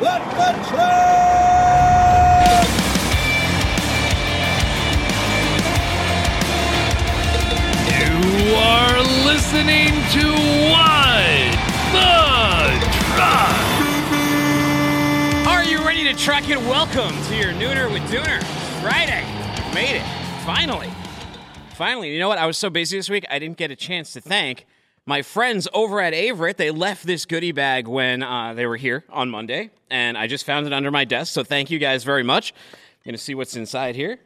Let the truck! You are listening to What the Truck. Are you ready to truck it? Welcome to your Nooner with Dooner. Friday. Made it. Finally. Finally. You know what? I was so busy this week, I didn't get a chance to thank my friends over at Averitt. They left this goodie bag when uh, they were here on Monday, and I just found it under my desk. So thank you guys very much. Going to see what's inside here.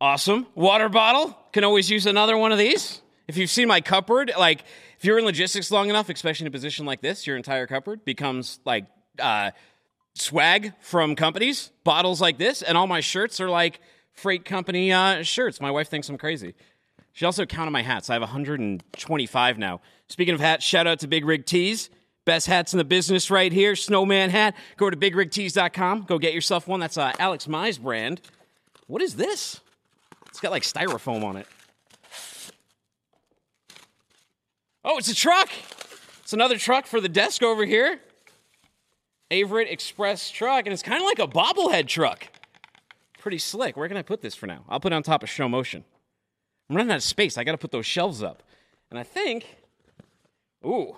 Awesome. Water bottle. Can always use another one of these. If you've seen my cupboard, like if you're in logistics long enough, especially in a position like this, your entire cupboard becomes like uh, swag from companies, bottles like this, and all my shirts are like freight company uh, shirts. My wife thinks I'm crazy. She also counted my hats. I have 125 now. Speaking of hats, shout out to Big Rig Tees. Best hats in the business right here. Snowman hat. Go to bigrigtees.com. Go get yourself one. That's uh, Alex Mize brand. What is this? It's got like styrofoam on it. Oh, it's a truck. It's another truck for the desk over here. Averitt Express truck, and it's kind of like a bobblehead truck. Pretty slick. Where can I put this for now? I'll put it on top of Show Motion. I'm running out of space. I got to put those shelves up. And I think, ooh,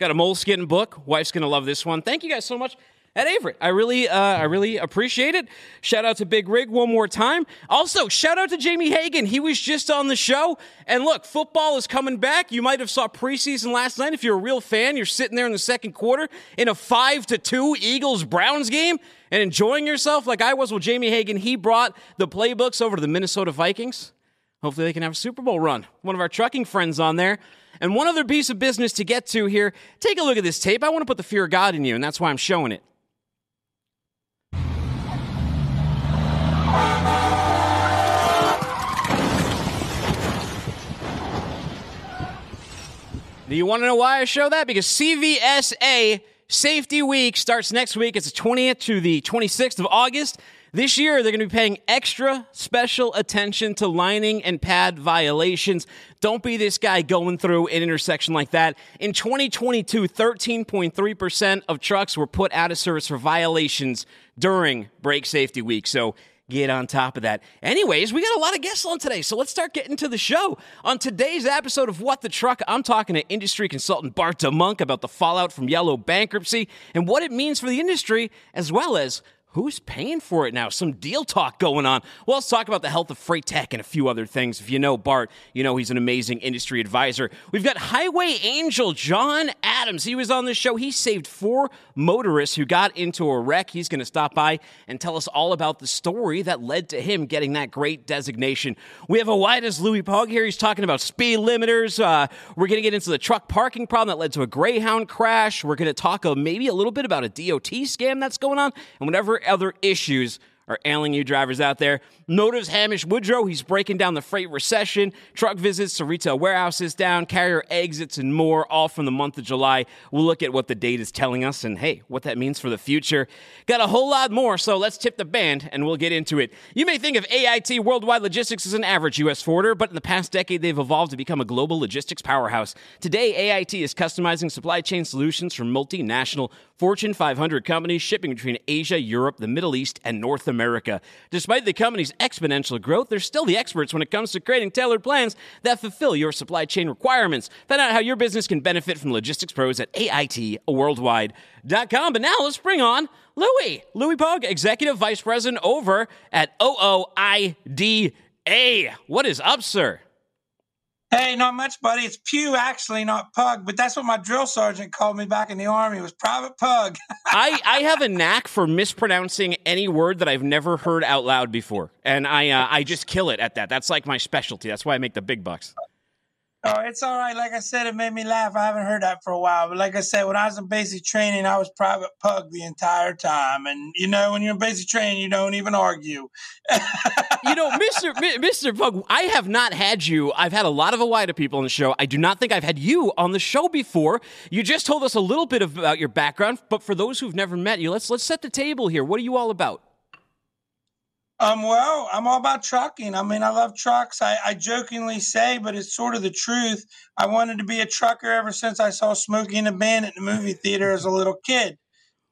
got a moleskin book. Wife's gonna love this one. Thank you guys so much at Averitt. I really, uh, I really appreciate it. Shout out to Big Rig one more time. Also, shout out to Jamie Hagan. He was just on the show. And look, football is coming back. You might have saw preseason last night. If you're a real fan, you're sitting there in the second quarter in a five to two Eagles Browns game and enjoying yourself like I was. with Jamie Hagan, he brought the playbooks over to the Minnesota Vikings. Hopefully, they can have a Super Bowl run. One of our trucking friends on there. And one other piece of business to get to here take a look at this tape. I want to put the fear of God in you, and that's why I'm showing it. Do you want to know why I show that? Because CVSA Safety Week starts next week. It's the 20th to the 26th of August. This year, they're going to be paying extra special attention to lining and pad violations. Don't be this guy going through an intersection like that. In 2022, 13.3% of trucks were put out of service for violations during Brake Safety Week. So get on top of that. Anyways, we got a lot of guests on today, so let's start getting to the show. On today's episode of What the Truck, I'm talking to industry consultant Bart De Muynck about the fallout from Yellow bankruptcy and what it means for the industry, as well as Who's paying for it now? Some deal talk going on. Well, let's talk about the health of freight tech and a few other things. If you know Bart, you know he's an amazing industry advisor. We've got Highway Angel Jon Adams. He was on the show. He saved four motorists who got into a wreck. He's going to stop by and tell us all about the story that led to him getting that great designation. We have a wide as Lewie Pugh here. He's talking about speed limiters. Uh, we're going to get into the truck parking problem that led to a Greyhound crash. We're going to talk uh, maybe a little bit about a DOT scam that's going on and whatever other issues are ailing you drivers out there. Motive's Hamish Woodrow, he's breaking down the freight recession, truck visits to retail warehouses down, carrier exits, and more, all from the month of July. We'll look at what the data is telling us and, hey, what that means for the future. Got a whole lot more, so let's tip the band and we'll get into it. You may think of AIT Worldwide Logistics as an average U.S. forwarder, but in the past decade, they've evolved to become a global logistics powerhouse. Today, AIT is customizing supply chain solutions for multinational Fortune 500 companies shipping between Asia, Europe, the Middle East, and North America. Despite the company's exponential growth, they're still the experts when it comes to creating tailored plans that fulfill your supply chain requirements. Find out how your business can benefit from logistics pros at AITworldwide.com. But now let's bring on Lewie. Lewie Pugh, Executive Vice President over at OOIDA. What is up, sir? Hey, not much, buddy. It's Pugh, actually, not Pug, but that's what my drill sergeant called me back in the army. Was Private Pug. I, I have a knack for mispronouncing any word that I've never heard out loud before, and I uh, I just kill it at that. That's like my specialty. That's why I make the big bucks. Oh, it's all right. Like I said, it made me laugh. I haven't heard that for a while. But like I said, when I was in basic training, I was private pug the entire time. And you know, when you're in basic training, you don't even argue. you know, Mister Mister Pug, I have not had you. I've had a lot of OOIDA people on the show. I do not think I've had you on the show before. You just told us a little bit about your background, but for those who've never met you, let's let's set the table here. What are you all about? Um, well, I'm all about trucking. I mean, I love trucks. I, I jokingly say, but it's sort of the truth. I wanted to be a trucker ever since I saw Smokey and the Bandit in the movie theater as a little kid.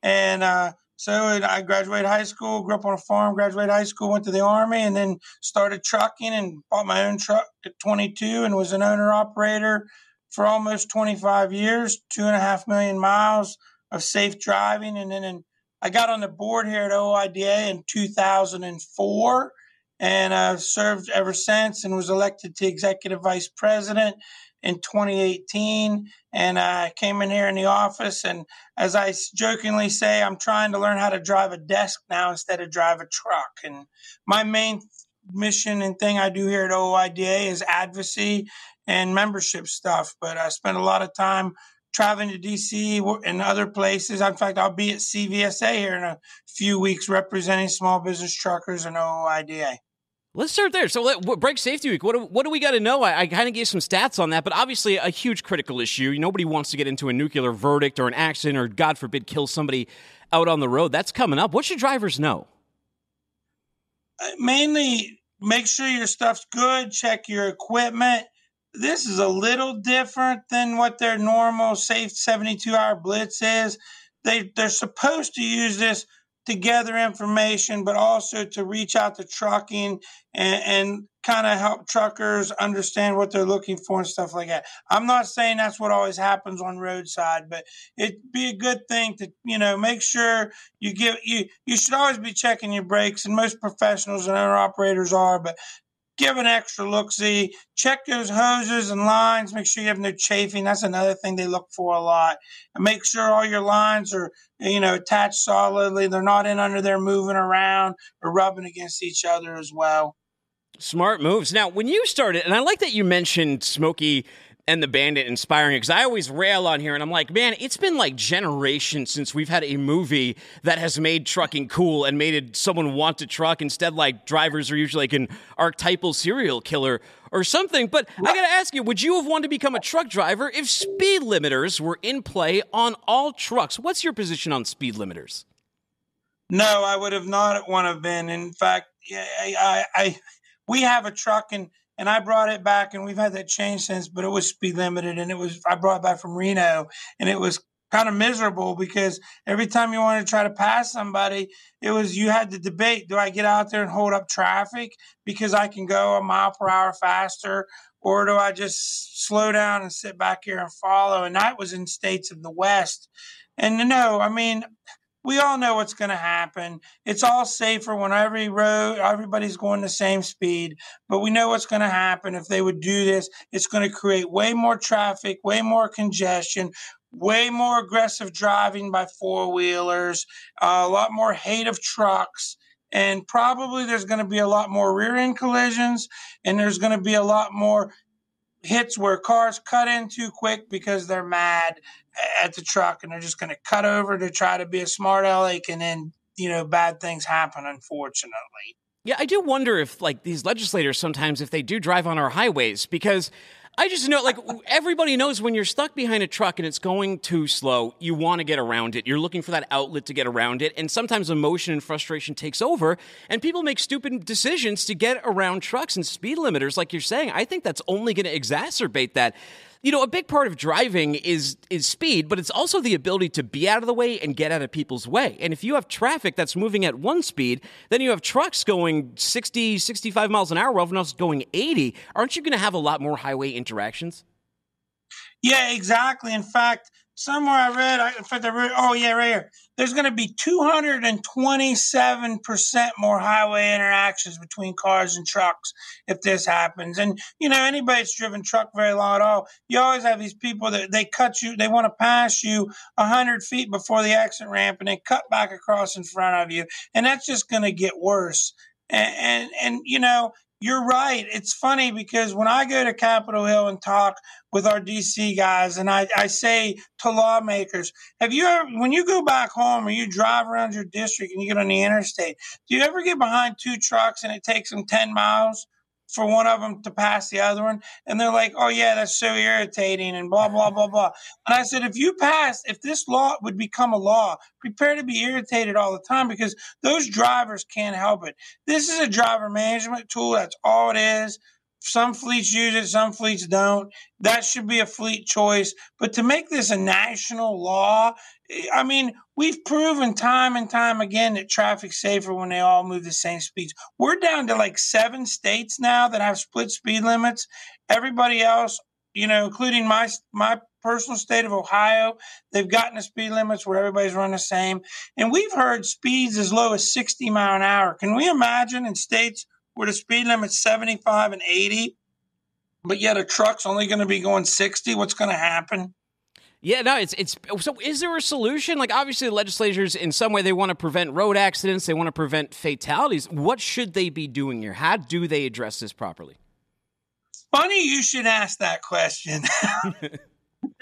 And uh, so I graduated high school, grew up on a farm, graduated high school, went to the army, and then started trucking and bought my own truck at 22 and was an owner operator for almost 25 years, two and a half million miles of safe driving. And then in, I got on the board here at OOIDA in 2004 and I've served ever since and was elected to executive vice president in 2018 and I came in here in the office and as I jokingly say I'm trying to learn how to drive a desk now instead of drive a truck. And my main mission and thing I do here at OOIDA is advocacy and membership stuff but I spend a lot of time traveling to DC and other places in fact I'll be at CVSA here in a few weeks representing small business truckers and OOIDA Let's start there. So, let, brake safety week. What do, what do we got to know? I, I kind of gave some stats on that, but obviously a huge critical issue. Nobody wants to get into a nuclear verdict or an accident or, God forbid, kill somebody out on the road. That's coming up. What should drivers know? Uh, mainly, make sure your stuff's good. Check your equipment. This is a little different than what their normal safe 72 hour blitz is. They they're supposed to use this to gather information, but also to reach out to trucking and, and kind of help truckers understand what they're looking for and stuff like that. I'm not saying that's what always happens on roadside, but it'd be a good thing to, you know, make sure you give you you should always be checking your brakes and most professionals and owner operators are, but give an extra look see, check those hoses and lines, make sure you have no chafing. That's another thing they look for a lot. And make sure all your lines are, you know, attached solidly. They're not in under there moving around or rubbing against each other as well. Smart moves. Now, when you started, and I like that you mentioned Smokey and the Bandit inspiring because I always rail on here and I'm like, man, it's been like generations since we've had a movie that has made trucking cool and made it someone want to truck. Instead, like drivers are usually like an archetypal serial killer or something. But I gotta ask you, would you have wanted to become a truck driver if speed limiters were in play on all trucks? What's your position on speed limiters? No, I would have not want to have been. In fact, I, I, I we have a truck and and I brought it back, and we've had that change since. But it was speed limited, and it was I brought it back from Reno, and it was kind of miserable because every time you wanted to try to pass somebody, it was you had to debate: do I get out there and hold up traffic because I can go a mile per hour faster, or do I just slow down and sit back here and follow? And that was in states of the West. And no, I mean, we all know what's going to happen. It's all safer when every road, everybody's going the same speed. But we know what's going to happen if they would do this. It's going to create way more traffic, way more congestion, way more aggressive driving by four wheelers, uh, a lot more hate of trucks. And probably there's going to be a lot more rear end collisions, and there's going to be a lot more hits where cars cut in too quick because they're mad at the truck and they're just going to cut over to try to be a smart aleck and then you know bad things happen unfortunately. Yeah i do wonder if like these legislators sometimes if they do drive on our highways because I just know, like, everybody knows when you're stuck behind a truck and it's going too slow, you want to get around it. You're looking for that outlet to get around it. And sometimes emotion and frustration takes over, and people make stupid decisions to get around trucks and speed limiters, like you're saying. I think that's only going to exacerbate that you know, a big part of driving is is speed, but it's also the ability to be out of the way and get out of people's way. And if you have traffic that's moving at one speed, then you have trucks going 60, 65 miles an hour, while everyone else going 80. Aren't you going to have a lot more highway interactions? Yeah, exactly. In fact, somewhere I read, I, in fact, I read, oh, yeah, right here. There's going to be 227% more highway interactions between cars and trucks if this happens. And, you know, anybody that's driven truck very long at all, you always have these people that they cut you, they want to pass you 100 feet before the exit ramp and then cut back across in front of you. And that's just going to get worse. And, and, and, you know, you're right. It's funny because when I go to Capitol Hill and talk with our DC guys, and I, I say to lawmakers, have you ever, when you go back home or you drive around your district and you get on the interstate, do you ever get behind two trucks and it takes them 10 miles for one of them to pass the other one. And they're like, oh, yeah, that's so irritating and blah, blah, blah, blah. And I said, if you pass, if this law would become a law, prepare to be irritated all the time because those drivers can't help it. This is a driver management tool. That's all it is some fleets use it, some fleets don't. That should be a fleet choice. But to make this a national law, eh, I mean, we've proven time and time again that traffic's safer when they all move the same speeds. We're down to like seven states now that have split speed limits. Everybody else, you know, including my my personal state of Ohio, they've gotten the speed limits where everybody's running the same. And we've heard speeds as low as 60 mile an hour. Can we imagine in states where the speed limit's 75 and 80, but yet a truck's only going to be going 60, what's going to happen? Yeah, no, it's it's so. Is there a solution? Like, obviously, the legislatures in some way they want to prevent road accidents, they want to prevent fatalities. What should they be doing here? How do they address this properly? Funny you should ask that question.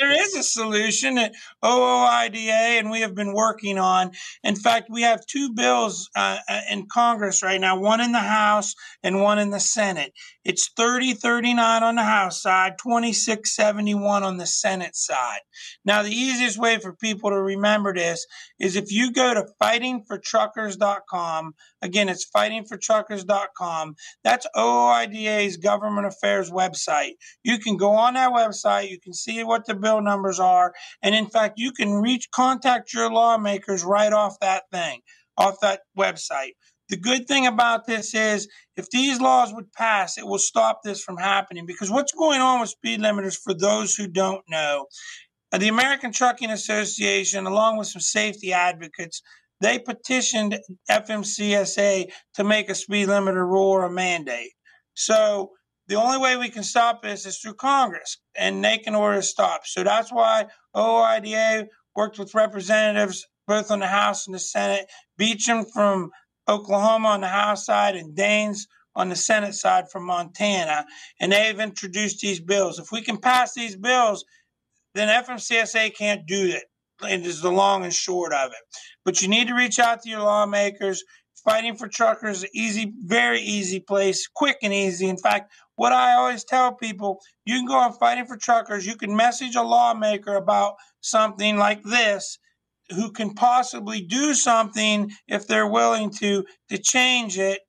there is a solution at OOIDA, and we have been working on. In fact, we have two bills uh, uh, in Congress right now one in the House and one in the Senate. It's 30 39 on the House side, 26 71 on the Senate side. Now, the easiest way for people to remember this is if you go to fightingfortruckers.com, again, it's fightingfortruckers.com, that's OOIDA's government affairs website. You can go on that website, you can see what the bill numbers are, and in fact, you can reach contact your lawmakers right off that thing, off that website. The good thing about this is if these laws would pass, it will stop this from happening because what's going on with speed limiters for those who don't know, the American Trucking Association, along with some safety advocates, they petitioned FMCSA to make a speed limiter rule or a mandate. So the only way we can stop this is through Congress, and they can order stopped. So that's why OOIDA worked with representatives both on the House and the Senate. Brecheen from Oklahoma on the House side, and Daines on the Senate side from Montana. And they've introduced these bills. If we can pass these bills, then FMCSA can't do it. It is the long and short of it. But you need to reach out to your lawmakers. Fighting for truckers, easy, very easy place, quick and easy. In fact, what I always tell people, you can go on Fighting for Truckers. You can message a lawmaker about something like this, who can possibly do something if they're willing to to change it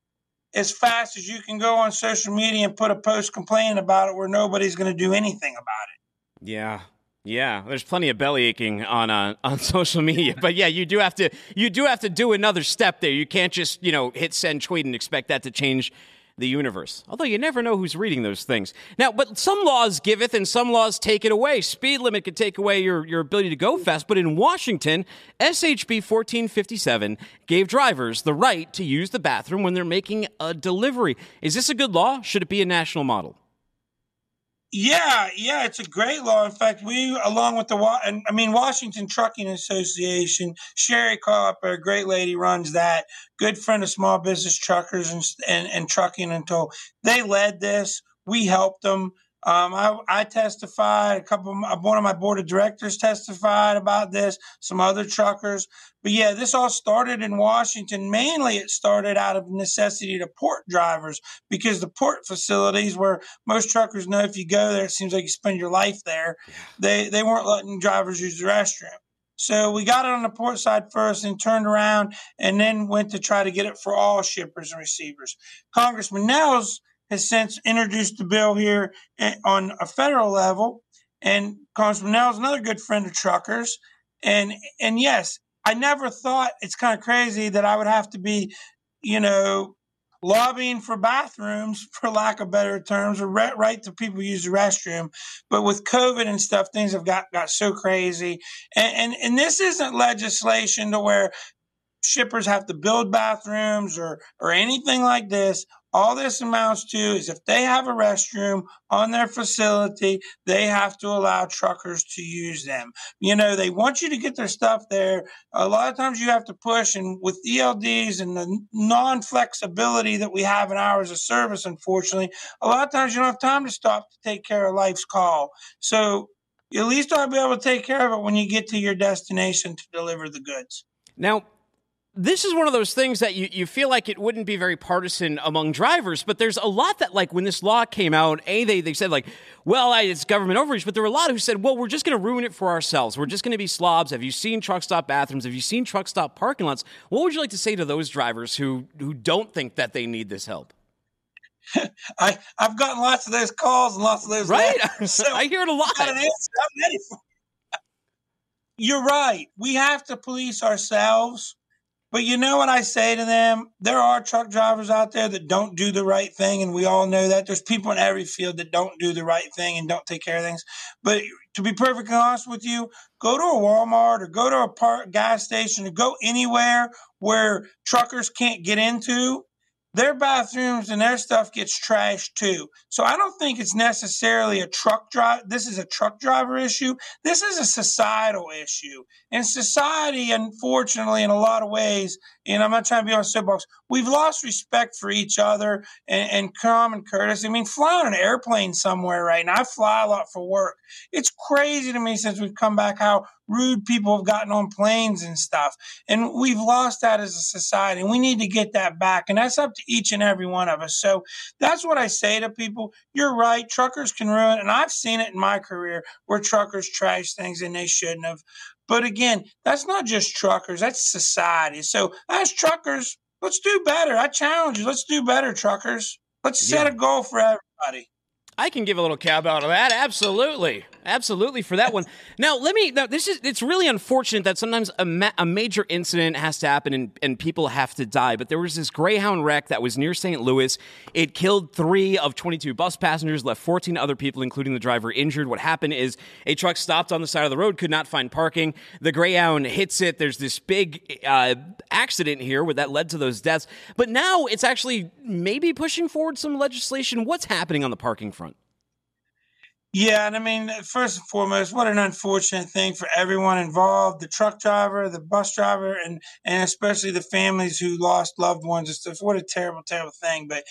as fast as you can go on social media and put a post complaining about it where nobody's going to do anything about it. Yeah. Yeah, there's plenty of belly aching on uh, on social media, but yeah, you do have to you do have to do another step there. You can't just you know hit send tweet and expect that to change the universe. Although you never know who's reading those things. Now, but some laws giveth and some laws take it away. Speed limit could take away your, your ability to go fast, but in Washington, SHB 1457 gave drivers the right to use the bathroom when they're making a delivery. Is this a good law? Should it be a national model? Yeah, yeah, it's a great law. In fact, we, along with the, and I mean, Washington Trucking Association, Sherry Copper, a great lady, runs that. Good friend of small business truckers and and, and trucking until they led this. We helped them. Um, I, I, testified. A couple, of, one of my board of directors testified about this. Some other truckers, but yeah, this all started in Washington. Mainly, it started out of necessity to port drivers because the port facilities, where most truckers know if you go there, it seems like you spend your life there. They they weren't letting drivers use the restroom. So we got it on the port side first and turned around and then went to try to get it for all shippers and receivers. Congressman Nehls has since introduced the bill here eh, on a federal level. And Congressman Nehls is another good friend of truckers. And and yes, I never thought it's kind of crazy that I would have to be, you know, lobbying for bathrooms, for lack of better terms, or right, right to people use the restroom. But with COVID and stuff, things have got, got so crazy. And, and, and this isn't legislation to where shippers have to build bathrooms or, or anything like this. All this amounts to is if they have a restroom on their facility, they have to allow truckers to use them. You know, they want you to get their stuff there. A lot of times you have to push, and with ELDs and the non flexibility that we have in hours of service, unfortunately, a lot of times you don't have time to stop to take care of life's call. So you at least I'll be able to take care of it when you get to your destination to deliver the goods. Now, this is one of those things that you, you feel like it wouldn't be very partisan among drivers, but there's a lot that, like, when this law came out, A, they, they said, like, well, I, it's government overreach, but there were a lot who said, well, we're just going to ruin it for ourselves. We're just going to be slobs. Have you seen truck stop bathrooms? Have you seen truck stop parking lots? What would you like to say to those drivers who, who don't think that they need this help? I I've gotten lots of those calls and lots of those right. So I hear it a lot. got an answer. I'm ready for it. You're right. We have to police ourselves. But you know what I say to them? There are truck drivers out there that don't do the right thing, and we all know that. There's people in every field that don't do the right thing and don't take care of things. But to be perfectly honest with you, go to a Walmart or go to a park, gas station or go anywhere where truckers can't get into their bathrooms and their stuff gets trashed too. So I don't think it's necessarily a truck drive. This is a truck driver issue. This is a societal issue. And society, unfortunately, in a lot of ways, and I'm not trying to be on soapbox, we've lost respect for each other and, and common courtesy. I mean, flying an airplane somewhere right now, I fly a lot for work. It's crazy to me since we've come back how rude people have gotten on planes and stuff. And we've lost that as a society. We need to get that back. And that's up to each and every one of us. So that's what I say to people. You're right. Truckers can ruin, and I've seen it in my career where truckers trash things and they shouldn't have. But again, that's not just truckers, that's society. So as truckers, let's do better. I challenge you. Let's do better, truckers. Let's set Yeah. a goal for everybody. I can give a little cab out of that. Absolutely. Absolutely for that one. Now, let me, now, this is, it's really unfortunate that sometimes a, ma- a major incident has to happen and, and people have to die. But there was this Greyhound wreck that was near St. Louis. It killed three of 22 bus passengers, left 14 other people, including the driver, injured. What happened is a truck stopped on the side of the road, could not find parking. The Greyhound hits it. There's this big uh, accident here where that led to those deaths. But now it's actually maybe pushing forward some legislation. What's happening on the parking front? Yeah, and I mean, first and foremost, what an unfortunate thing for everyone involved—the truck driver, the bus driver, and and especially the families who lost loved ones and stuff. What a terrible, terrible thing. But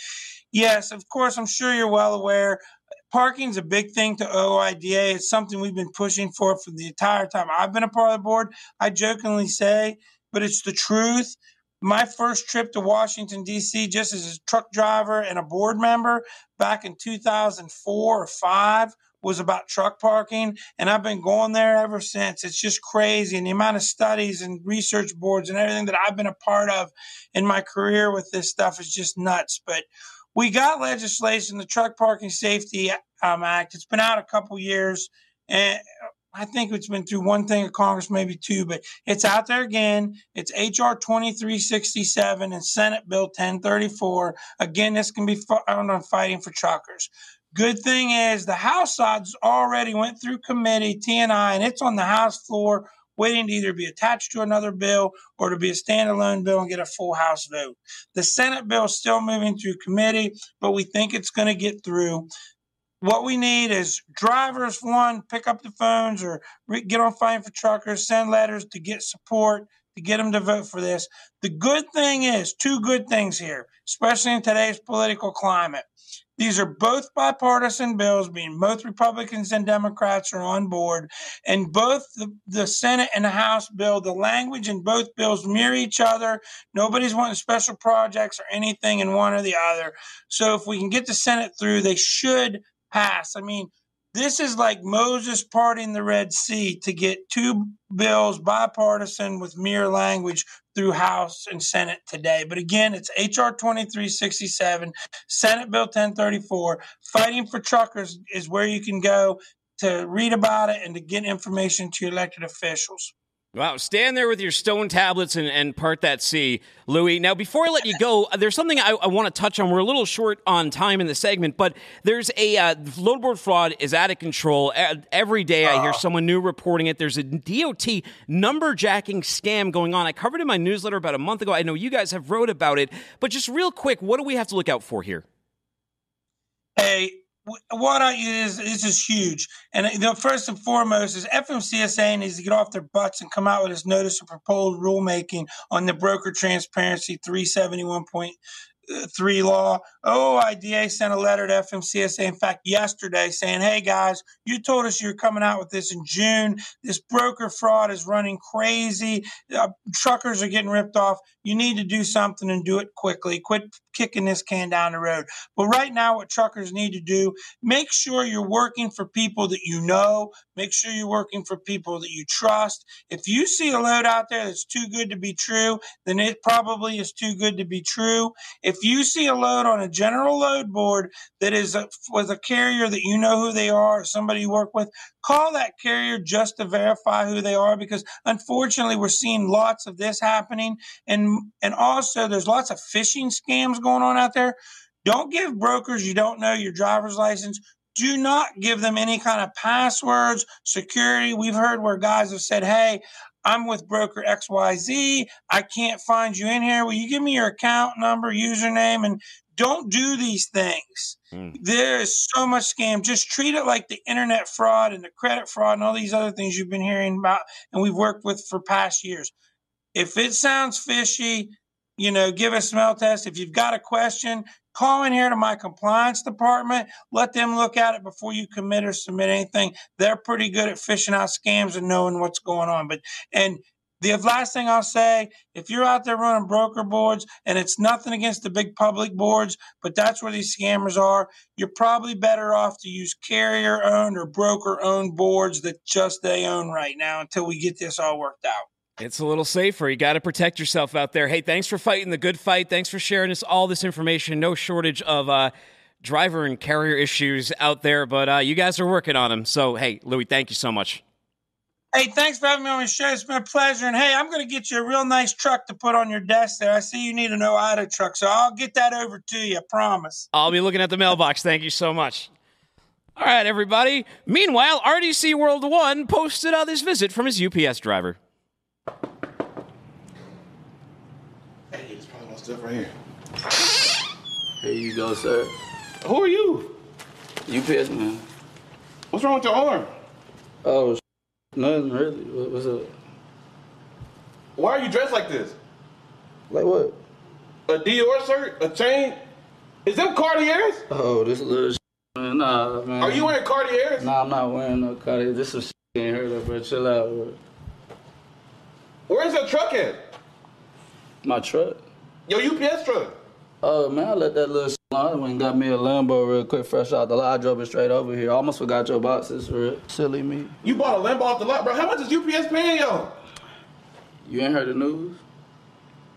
yes, of course, I'm sure you're well aware. Parking's a big thing to OOIDA. It's something we've been pushing for for the entire time I've been a part of the board. I jokingly say, but it's the truth. My first trip to Washington, D.C., just as a truck driver and a board member back in 2004 or 5 was about truck parking, and I've been going there ever since. It's just crazy, and the amount of studies and research boards and everything that I've been a part of in my career with this stuff is just nuts. But we got legislation, the Truck Parking Safety um, Act. It's been out a couple years, and I think it's been through one thing of Congress, maybe two, but it's out there again. It's HR 2367 and Senate Bill 1034. Again, this can be found on Fighting for Truckers. Good thing is the House side's already went through committee, T&I, and it's on the House floor waiting to either be attached to another bill or to be a standalone bill and get a full House vote. The Senate bill is still moving through committee, but we think it's going to get through. What we need is drivers, one, pick up the phones or get on Fighting for Truckers, send letters to get support, to get them to vote for this. The good thing is, two good things here, especially in today's political climate. These are both bipartisan bills, being both Republicans and Democrats are on board. And both the, the Senate and the House bill, the language in both bills mirror each other. Nobody's wanting special projects or anything in one or the other. So if we can get the Senate through, they should pass. I mean, this is like Moses parting the Red Sea to get two bills bipartisan with mere language through House and Senate today. But again, it's HR 2367, Senate Bill 1034. Fighting for Truckers is where you can go to read about it and to get information to your elected officials. Wow, stand there with your stone tablets and, and part that sea, Lewie. Now, before I let you go, there's something I, I want to touch on. We're a little short on time in the segment, but there's a uh, load board fraud is out of control. Every day I hear someone new reporting it. There's a DOT number jacking scam going on. I covered in my newsletter about a month ago. I know you guys have wrote about it, but just real quick, what do we have to look out for here? Hey, what I is this is huge, and the first and foremost is FMCSA needs to get off their butts and come out with this notice of proposed rulemaking on the broker transparency three seventy one point three law. OOIDA sent a letter to FMCSA, in fact, yesterday saying, hey guys, you told us you're coming out with this in June. This broker fraud is running crazy. Uh, truckers are getting ripped off. You need to do something and do it quickly. Quit kicking this can down the road. But right now, what truckers need to do, make sure you're working for people that you know, make sure you're working for people that you trust. If you see a load out there that's too good to be true, then it probably is too good to be true. If you see a load on a general load board that is a, with a carrier that you know who they are, somebody you work with, call that carrier just to verify who they are because unfortunately we're seeing lots of this happening and and also there's lots of phishing scams going on out there don't give brokers you don't know your driver's license do not give them any kind of passwords security we've heard where guys have said hey I'm with broker XYZ. I can't find you in here. Will you give me your account number, username, and don't do these things. Mm. There is so much scam. Just treat it like the internet fraud and the credit fraud and all these other things you've been hearing about and we've worked with for past years. If it sounds fishy, you know, give a smell test. If you've got a question, call in here to my compliance department. Let them look at it before you commit or submit anything. They're pretty good at fishing out scams and knowing what's going on. But and the last thing I'll say, if you're out there running broker boards, and it's nothing against the big public boards, but that's where these scammers are, you're probably better off to use carrier owned or broker owned boards that just they own right now until we get this all worked out. It's a little safer. You got to protect yourself out there. Hey, thanks for fighting the good fight. Thanks for sharing us all this information. No shortage of uh, driver and carrier issues out there, but uh, you guys are working on them. So, hey, Lewie, thank you so much. Hey, thanks for having me on the show. It's been a pleasure. And hey, I'm going to get you a real nice truck to put on your desk there. I see you need an OOIDA truck, so I'll get that over to you. I promise. I'll be looking at the mailbox. Thank you so much. All right, everybody. Meanwhile, RDC World One posted on this visit from his UPS driver. Hey, there's probably my stuff right here. Here you go, sir. Who are you? UPS man. What's wrong with your arm? Oh, Nothing really. What what's up? Why are you dressed like this? Like what? A Dior shirt, a chain. Is them Cartiers? Oh, this little man. Nah, man. Are you wearing Cartiers? Nah, I'm not wearing no Cartiers. This is ain't heard of, bro. Chill out, bro. Where's your truck at? My truck? Your UPS truck. Oh man, I let that little I went and got me a Lambo real quick, fresh out the lot. I drove it straight over here. Almost forgot your boxes for it. Silly me. You bought a Lambo off the lot, bro. How much is UPS paying y'all? You ain't heard the news?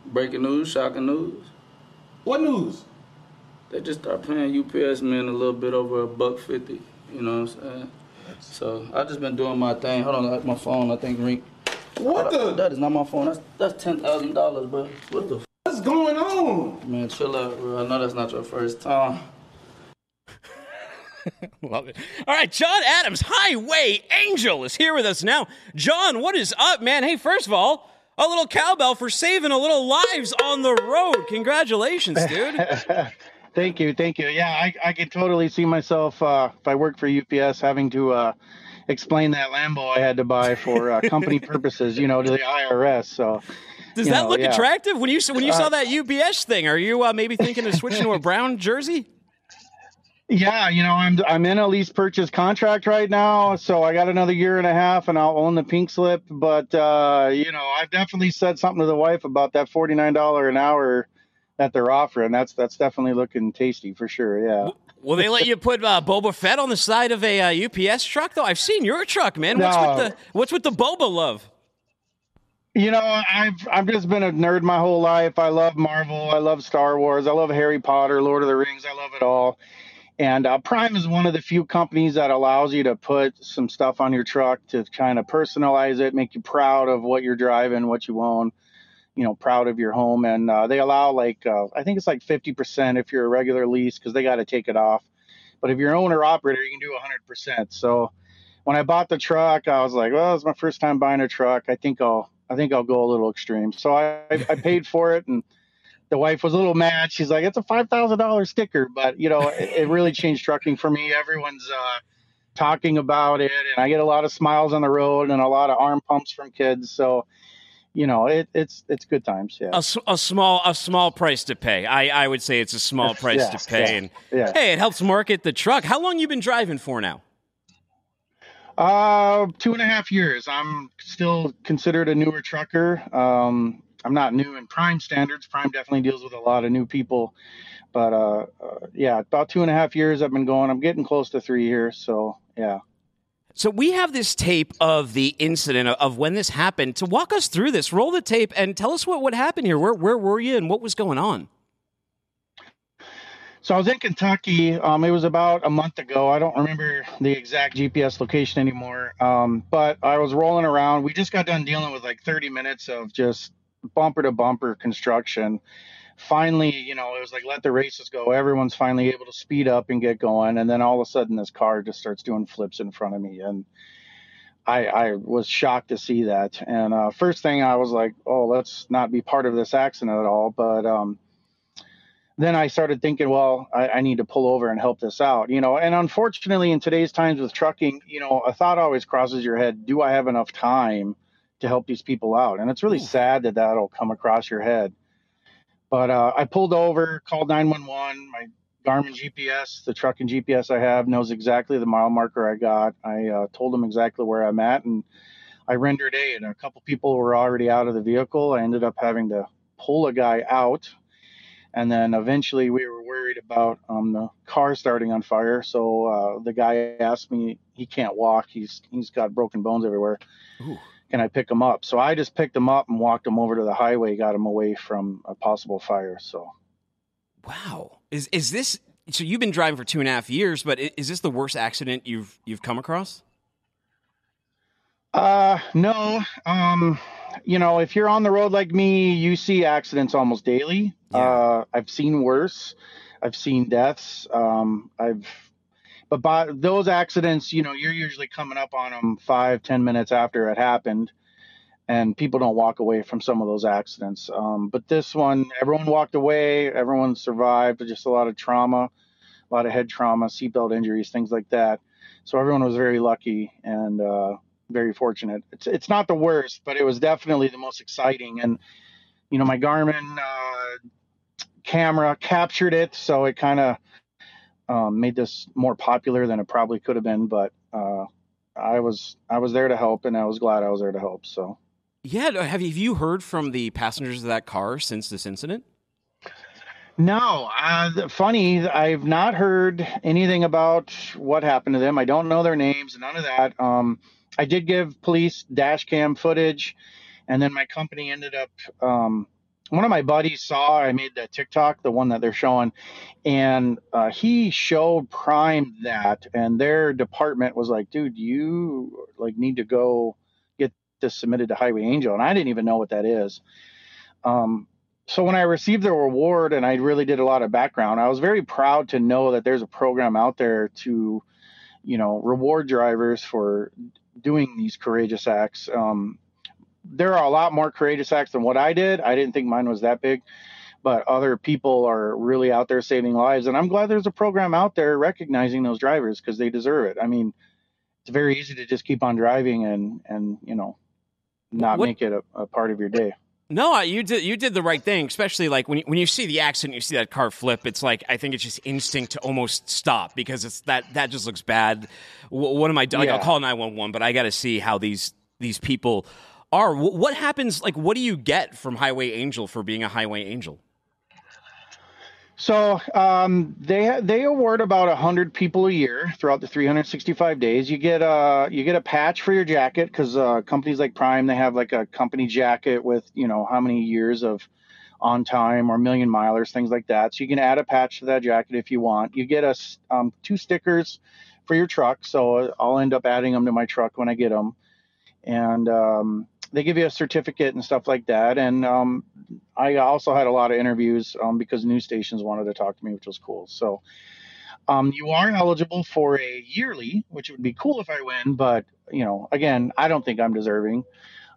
Breaking news, shocking news. What news? They just start paying UPS men a little bit over a buck fifty. You know what I'm saying? So I just been doing my thing. Hold on, my phone. I think ring. What the? That is not my phone. That's that's ten thousand dollars, bro. What the? What's going on? Man, chill out, bro. I know that's not your first time. Love it. All right, Jon Adams, Highway Angel, is here with us now. Jon, what is up, man? Hey, first of all, a little cowbell for saving a little lives on the road. Congratulations, dude. thank you, thank you. Yeah, I, I can totally see myself uh, if I work for UPS having to uh, explain that Lambo I had to buy for uh, company purposes, you know, to the IRS. So does that know, look yeah. attractive when you when you uh, saw that UPS thing? Are you uh, maybe thinking of switching to a brown jersey? Yeah, you know, I'm I'm in a lease purchase contract right now, so I got another year and a half, and I'll own the pink slip. But uh, you know, I've definitely said something to the wife about that forty nine dollar an hour that they're offering. That's that's definitely looking tasty for sure. Yeah. Will they let you put uh, Boba Fett on the side of a uh, UPS truck though? I've seen your truck, man. What's no. with the what's with the Boba love? You know, I've I've just been a nerd my whole life. I love Marvel. I love Star Wars. I love Harry Potter, Lord of the Rings. I love it all. And uh, Prime is one of the few companies that allows you to put some stuff on your truck to kind of personalize it, make you proud of what you're driving, what you own, you know, proud of your home. And uh, they allow like uh, I think it's like 50% if you're a regular lease because they got to take it off. But if you're owner operator, you can do 100%. So when I bought the truck, I was like, well, it's my first time buying a truck. I think I'll I think I'll go a little extreme. So I, I paid for it and the wife was a little mad. She's like, it's a $5,000 sticker, but you know, it, it, really changed trucking for me. Everyone's, uh, talking about it and I get a lot of smiles on the road and a lot of arm pumps from kids. So, you know, it, it's it's good times. Yeah, a, a, small a small price to pay. I, I would say it's a small price yes, to pay, and yeah. hey, it helps market the truck. How long you been driving for now? Uh, two and a half years. I'm still considered a newer trucker. Um, I'm not new in Prime standards. Prime definitely deals with a lot of new people, but uh, uh, yeah, about two and a half years I've been going. I'm getting close to three years, so yeah. So we have this tape of the incident of- when this happened. To walk us through this, roll the tape and tell us what what happened here. Where where were you and what was going on? So I was in Kentucky. Um, it was about a month ago. I don't remember the exact GPS location anymore. Um, but I was rolling around. We just got done dealing with like 30 minutes of just bumper to bumper construction. Finally, you know, it was like let the races go. Everyone's finally able to speed up and get going. And then all of a sudden, this car just starts doing flips in front of me, and I, I was shocked to see that. And uh, first thing I was like, oh, let's not be part of this accident at all. But um, then I started thinking, well, I, I need to pull over and help this out, you know. And unfortunately, in today's times with trucking, you know, a thought always crosses your head: Do I have enough time to help these people out? And it's really sad that that'll come across your head. But uh, I pulled over, called 911. My Garmin GPS, the trucking GPS I have, knows exactly the mile marker I got. I uh, told them exactly where I'm at, and I rendered aid. And a couple people were already out of the vehicle. I ended up having to pull a guy out and then eventually we were worried about um, the car starting on fire. So uh, the guy asked me, he can't walk. He's he's got broken bones everywhere. Ooh. Can I pick him up? So I just picked him up and walked him over to the highway, got him away from a possible fire. So Wow. Is is this so you've been driving for two and a half years, but is this the worst accident you've you've come across? Uh, no. Um, you know, if you're on the road like me, you see accidents almost daily. Yeah. Uh, I've seen worse. I've seen deaths. Um, I've, but by those accidents, you know, you're usually coming up on them five, ten minutes after it happened, and people don't walk away from some of those accidents. Um, but this one, everyone walked away. Everyone survived. Just a lot of trauma, a lot of head trauma, seatbelt injuries, things like that. So everyone was very lucky and. Uh, very fortunate. It's it's not the worst, but it was definitely the most exciting. And you know, my Garmin uh, camera captured it, so it kind of um, made this more popular than it probably could have been. But uh, I was I was there to help, and I was glad I was there to help. So Yeah. Have you, have you heard from the passengers of that car since this incident? no, uh, funny. I've not heard anything about what happened to them. I don't know their names, none of that. Um, I did give police dash cam footage, and then my company ended up. Um, one of my buddies saw I made the TikTok, the one that they're showing, and uh, he showed Prime that, and their department was like, "Dude, you like need to go get this submitted to Highway Angel," and I didn't even know what that is. Um, so when I received the reward, and I really did a lot of background, I was very proud to know that there's a program out there to, you know, reward drivers for doing these courageous acts. Um, there are a lot more courageous acts than what I did. I didn't think mine was that big, but other people are really out there saving lives. And I'm glad there's a program out there recognizing those drivers because they deserve it. I mean, it's very easy to just keep on driving and, and, you know, not What- make it a, a part of your day. No, you did you did the right thing, especially like when you, when you see the accident, you see that car flip. It's like I think it's just instinct to almost stop because it's that that just looks bad. What am I doing? Like, I'll call nine one one, but I got to see how these these people are. What happens? Like, what do you get from Highway Angel for being a Highway Angel? So um, they they award about hundred people a year throughout the 365 days. You get a you get a patch for your jacket because uh, companies like Prime they have like a company jacket with you know how many years of on time or million milers things like that. So you can add a patch to that jacket if you want. You get us um, two stickers for your truck. So I'll end up adding them to my truck when I get them, and um, they give you a certificate and stuff like that. And um, I also had a lot of interviews um, because news stations wanted to talk to me, which was cool. So um, you are eligible for a yearly, which would be cool if I win, but you know, again, I don't think I'm deserving.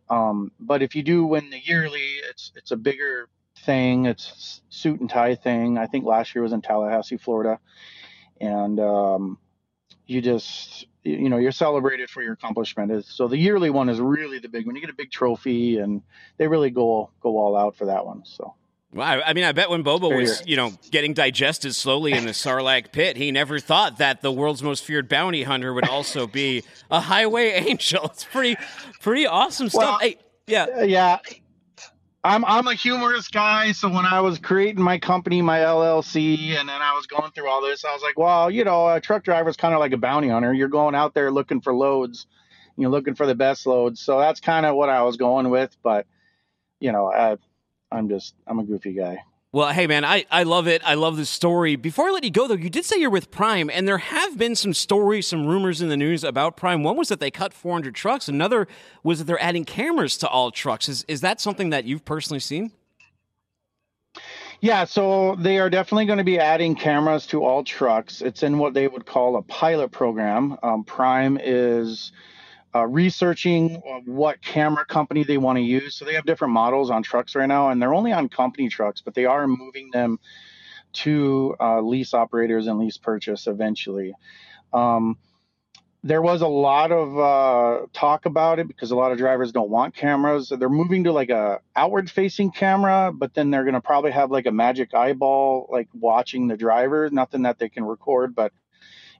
Um, but if you do win the yearly, it's it's a bigger thing. It's suit and tie thing. I think last year was in Tallahassee, Florida, and um, you just you know you're celebrated for your accomplishment. Is so the yearly one is really the big one. You get a big trophy, and they really go go all out for that one. So. Well, I, mean, I bet when Boba was, you know, getting digested slowly in the Sarlacc pit, he never thought that the world's most feared bounty hunter would also be a highway angel. It's pretty, pretty awesome stuff. Well, hey, yeah, Uh, yeah I'm I'm a humorous guy, so when I was creating my company, my LLC, and then I was going through all this, I was like, well, you know, a truck driver is kind of like a bounty hunter. You're going out there looking for loads, you're looking for the best loads. So that's kind of what I was going with. But you know, I, I'm just I'm a goofy guy. Well, hey man, I, I love it. I love this story. Before I let you go though, you did say you're with Prime, and there have been some stories, some rumors in the news about Prime. One was that they cut 400 trucks. Another was that they're adding cameras to all trucks. Is is that something that you've personally seen? Yeah, so they are definitely going to be adding cameras to all trucks. It's in what they would call a pilot program. Um, Prime is uh, researching what camera company they want to use. So they have different models on trucks right now, and they're only on company trucks, but they are moving them to uh, lease operators and lease purchase eventually. Um, there was a lot of uh, talk about it because a lot of drivers don't want cameras. They're moving to like a outward facing camera, but then they're going to probably have like a magic eyeball, like watching the driver. Nothing that they can record, but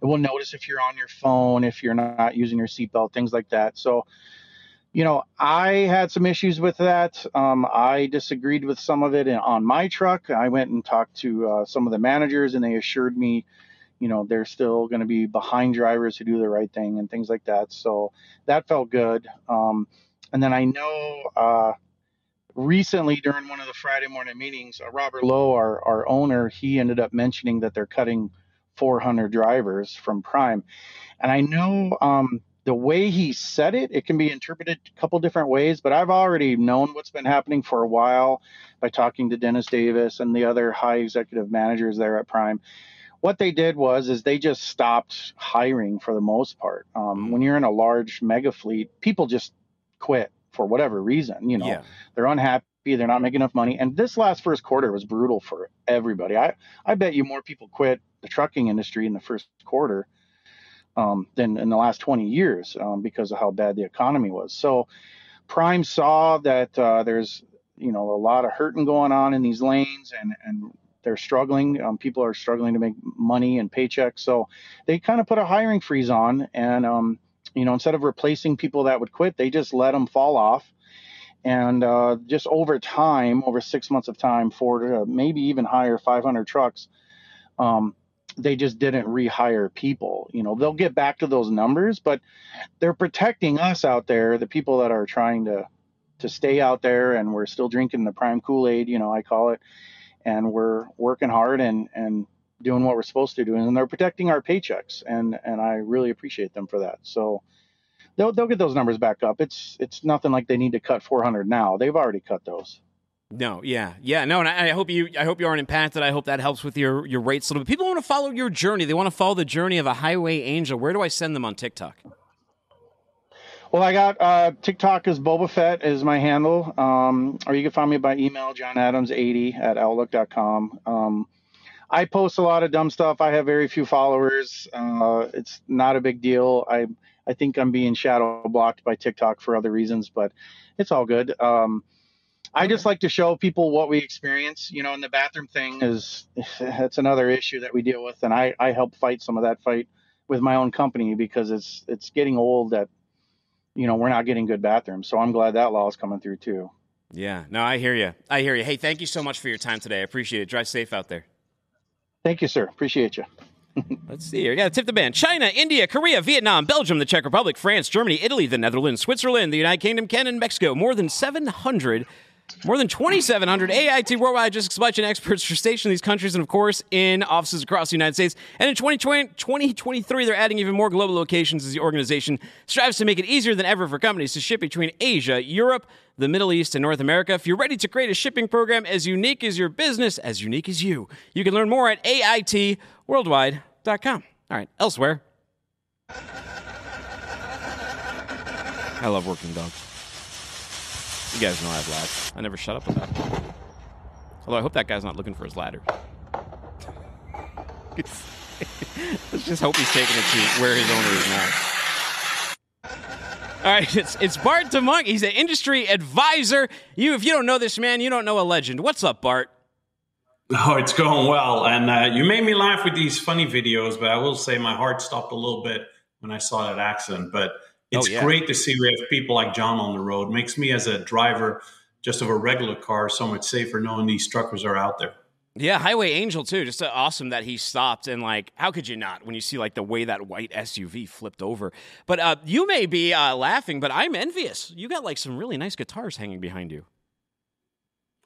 it will notice if you're on your phone, if you're not using your seatbelt, things like that. So, you know, I had some issues with that. Um, I disagreed with some of it on my truck. I went and talked to uh, some of the managers, and they assured me, you know, they're still going to be behind drivers who do the right thing and things like that. So that felt good. Um, and then I know uh, recently during one of the Friday morning meetings, uh, Robert Lowe, our, our owner, he ended up mentioning that they're cutting 400 drivers from Prime. And I know um, the way he said it, it can be interpreted a couple different ways, but I've already known what's been happening for a while by talking to Dennis Davis and the other high executive managers there at Prime. What they did was is they just stopped hiring for the most part. Um, mm-hmm. when you're in a large mega fleet, people just quit for whatever reason. You know, yeah. they're unhappy they're not making enough money. And this last first quarter was brutal for everybody. I, I bet you more people quit the trucking industry in the first quarter um, than in the last 20 years um, because of how bad the economy was. So Prime saw that uh, there's you know a lot of hurting going on in these lanes and and they're struggling. Um, people are struggling to make money and paychecks. So they kind of put a hiring freeze on and um, you know instead of replacing people that would quit, they just let them fall off and uh, just over time, over six months of time, for uh, maybe even higher, 500 trucks, um, they just didn't rehire people. You know, they'll get back to those numbers, but they're protecting us out there, the people that are trying to to stay out there, and we're still drinking the prime Kool Aid, you know, I call it, and we're working hard and and doing what we're supposed to do, and they're protecting our paychecks, and and I really appreciate them for that. So they'll they'll get those numbers back up. It's it's nothing like they need to cut 400 now. They've already cut those. No, yeah, yeah, no, and I, I, hope you, I hope you aren't impacted. I hope that helps with your your rates a little bit. People want to follow your journey. They want to follow the journey of a highway angel. Where do I send them on TikTok? Well, I got uh, TikTok is Boba Fett is my handle, um, or you can find me by email johnadams80 at outlook.com. Um, I post a lot of dumb stuff. I have very few followers. Uh, it's not a big deal. I I think I'm being shadow blocked by TikTok for other reasons, but it's all good. Um, I just like to show people what we experience. You know, and the bathroom thing is that's another issue that we deal with, and I I help fight some of that fight with my own company because it's it's getting old that you know we're not getting good bathrooms. So I'm glad that law is coming through too. Yeah, no, I hear you. I hear you. Hey, thank you so much for your time today. I appreciate it. Drive safe out there. Thank you, sir. Appreciate you. Let's see here. Yeah, tip the band. China, India, Korea, Vietnam, Belgium, the Czech Republic, France, Germany, Italy, the Netherlands, Switzerland, the United Kingdom, Canada, Mexico. More than 700 more than 2,700 AIT Worldwide Logistics Supply Chain experts are stationed in these countries and, of course, in offices across the United States. And in 2020, 2023, they're adding even more global locations as the organization strives to make it easier than ever for companies to ship between Asia, Europe, the Middle East, and North America. If you're ready to create a shipping program as unique as your business, as unique as you, you can learn more at AITWorldwide.com. All right, elsewhere. I love working dogs. You guys know I have lads. I never shut up about it. Although I hope that guy's not looking for his ladder. Let's just hope he's taking it to where his owner is now. All right, it's it's Bart De Muynck. He's an industry advisor. You, if you don't know this man, you don't know a legend. What's up, Bart? Oh, it's going well, and uh, you made me laugh with these funny videos. But I will say my heart stopped a little bit when I saw that accident. But it's oh, yeah. great to see we have people like Jon on the road. Makes me as a driver just of a regular car, so much safer knowing these truckers are out there. Yeah, Highway Angel too. Just uh, awesome that he stopped and like, how could you not when you see like the way that white SUV flipped over? But uh, you may be uh, laughing, but I'm envious. You got like some really nice guitars hanging behind you.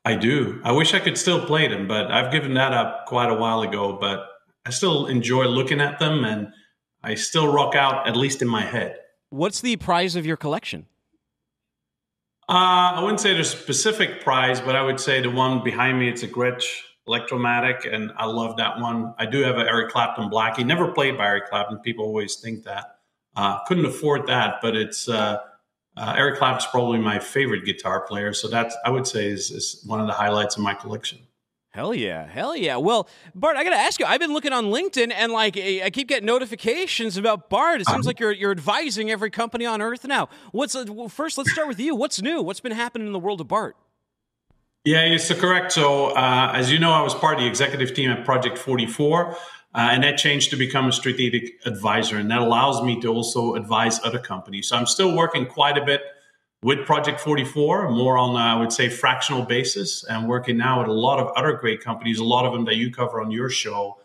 I do. I wish I could still play them, but I've given that up quite a while ago. But I still enjoy looking at them, and I still rock out at least in my head. What's the prize of your collection? Uh, I wouldn't say there's a specific prize, but I would say the one behind me, it's a Gretsch Electromatic, and I love that one. I do have an Eric Clapton Blackie. Never played by Eric Clapton. People always think that. Uh, couldn't afford that, but it's uh, uh, Eric Clapton's probably my favorite guitar player. So that's I would say is, is one of the highlights of my collection. Hell yeah, hell yeah. Well, Bart, I got to ask you. I've been looking on LinkedIn, and like I keep getting notifications about Bart. It seems like you're you're advising every company on Earth now. What's uh, well, first? Let's start with you. What's new? What's been happening in the world of Bart? Yeah, it's so correct. So, uh, as you know, I was part of the executive team at Project 44, uh, and that changed to become a strategic advisor. And that allows me to also advise other companies. So, I'm still working quite a bit with Project 44, more on, uh, I would say, fractional basis, and working now with a lot of other great companies, a lot of them that you cover on your show.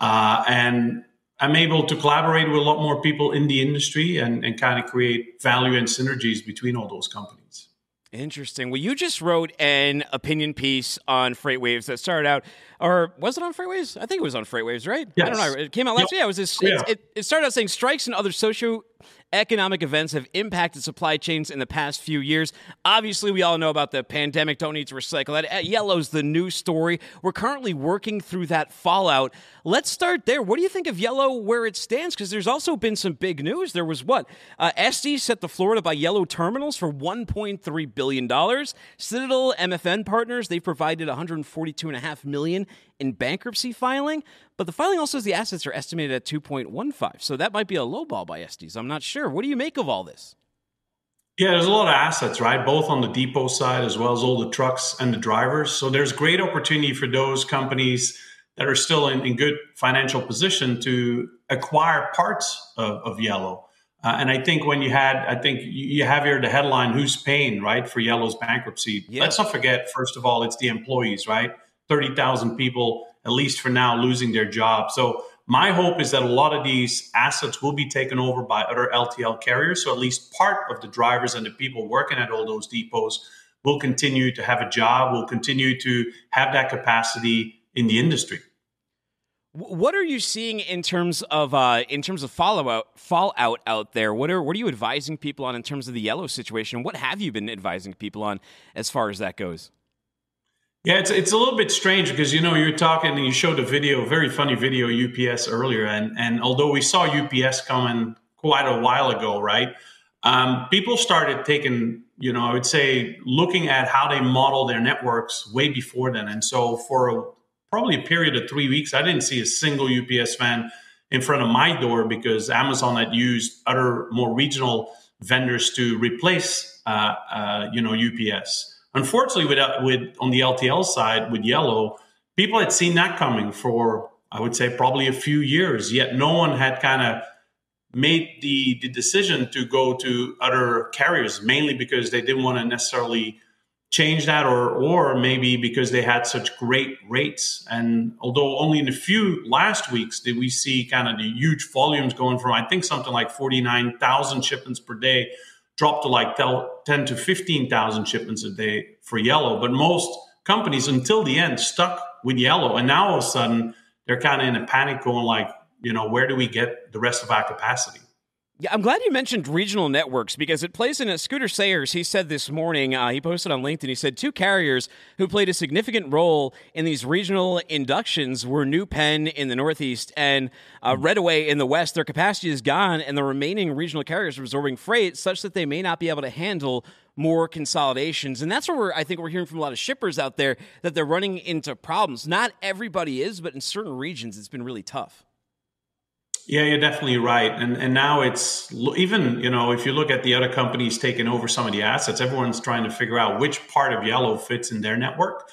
Uh, and I'm able to collaborate with a lot more people in the industry and, and kind of create value and synergies between all those companies. Interesting. Well, you just wrote an opinion piece on FreightWaves that started out, or was it on FreightWaves? I think it was on FreightWaves, right? Yes. I don't know. It came out last yep. year. It was this. Yeah. It, it, started out saying strikes and other socio economic events have impacted supply chains in the past few years. Obviously, we all know about the pandemic. Don't need to recycle that. Uh, Yellow's the news story. We're currently working through that fallout. Let's start there. What do you think of Yellow where it stands? Because there's also been some big news. There was what? Uh, Estes set the floor to buy Yellow terminals for $1.3 billion. Citadel MFN partners, they provided $142.5 million in bankruptcy filing, but the filing also says the assets are estimated at 2.15. So that might be a low ball by Estes. I'm not sure. What do you make of all this? Yeah, there's a lot of assets, right? Both on the depot side as well as all the trucks and the drivers. So there's great opportunity for those companies that are still in, in good financial position to acquire parts of, of Yellow. Uh, and I think when you had, I think you have here the headline, who's paying, right, for Yellow's bankruptcy. Yeah. Let's not forget, first of all, it's the employees, right? 30,000 people, at least for now, losing their job. So my hope is that a lot of these assets will be taken over by other LTL carriers. So at least part of the drivers and the people working at all those depots will continue to have a job, will continue to have that capacity in the industry. What are you seeing in terms of uh, in terms of fallout fallout out there? What are what are you advising people on in terms of the yellow situation? What have you been advising people on as far as that goes? Yeah, it's it's a little bit strange because you know you're talking and you showed a video, very funny video UPS earlier, and and although we saw UPS coming quite a while ago, right? Um, people started taking, you know, I would say looking at how they model their networks way before then, and so for a, probably a period of three weeks, I didn't see a single UPS fan in front of my door because Amazon had used other more regional vendors to replace, uh, uh, you know, UPS. Unfortunately, with, uh, with on the LTL side with Yellow, people had seen that coming for I would say probably a few years. Yet no one had kind of made the the decision to go to other carriers, mainly because they didn't want to necessarily change that, or or maybe because they had such great rates. And although only in a few last weeks did we see kind of the huge volumes going from I think something like forty nine thousand shipments per day dropped to like 10 to 15,000 shipments a day for yellow. But most companies until the end stuck with yellow. And now all of a sudden they're kind of in a panic going like, you know, where do we get the rest of our capacity? Yeah, I'm glad you mentioned regional networks because it plays in a Scooter Sayers. He said this morning, uh, he posted on LinkedIn, he said two carriers who played a significant role in these regional inductions were New Penn in the Northeast and uh, Reddaway in the West. Their capacity is gone, and the remaining regional carriers are absorbing freight such that they may not be able to handle more consolidations. And that's where we're, I think we're hearing from a lot of shippers out there that they're running into problems. Not everybody is, but in certain regions, it's been really tough. Yeah, you're definitely right. And and now it's even, you know, if you look at the other companies taking over some of the assets, everyone's trying to figure out which part of Yellow fits in their network.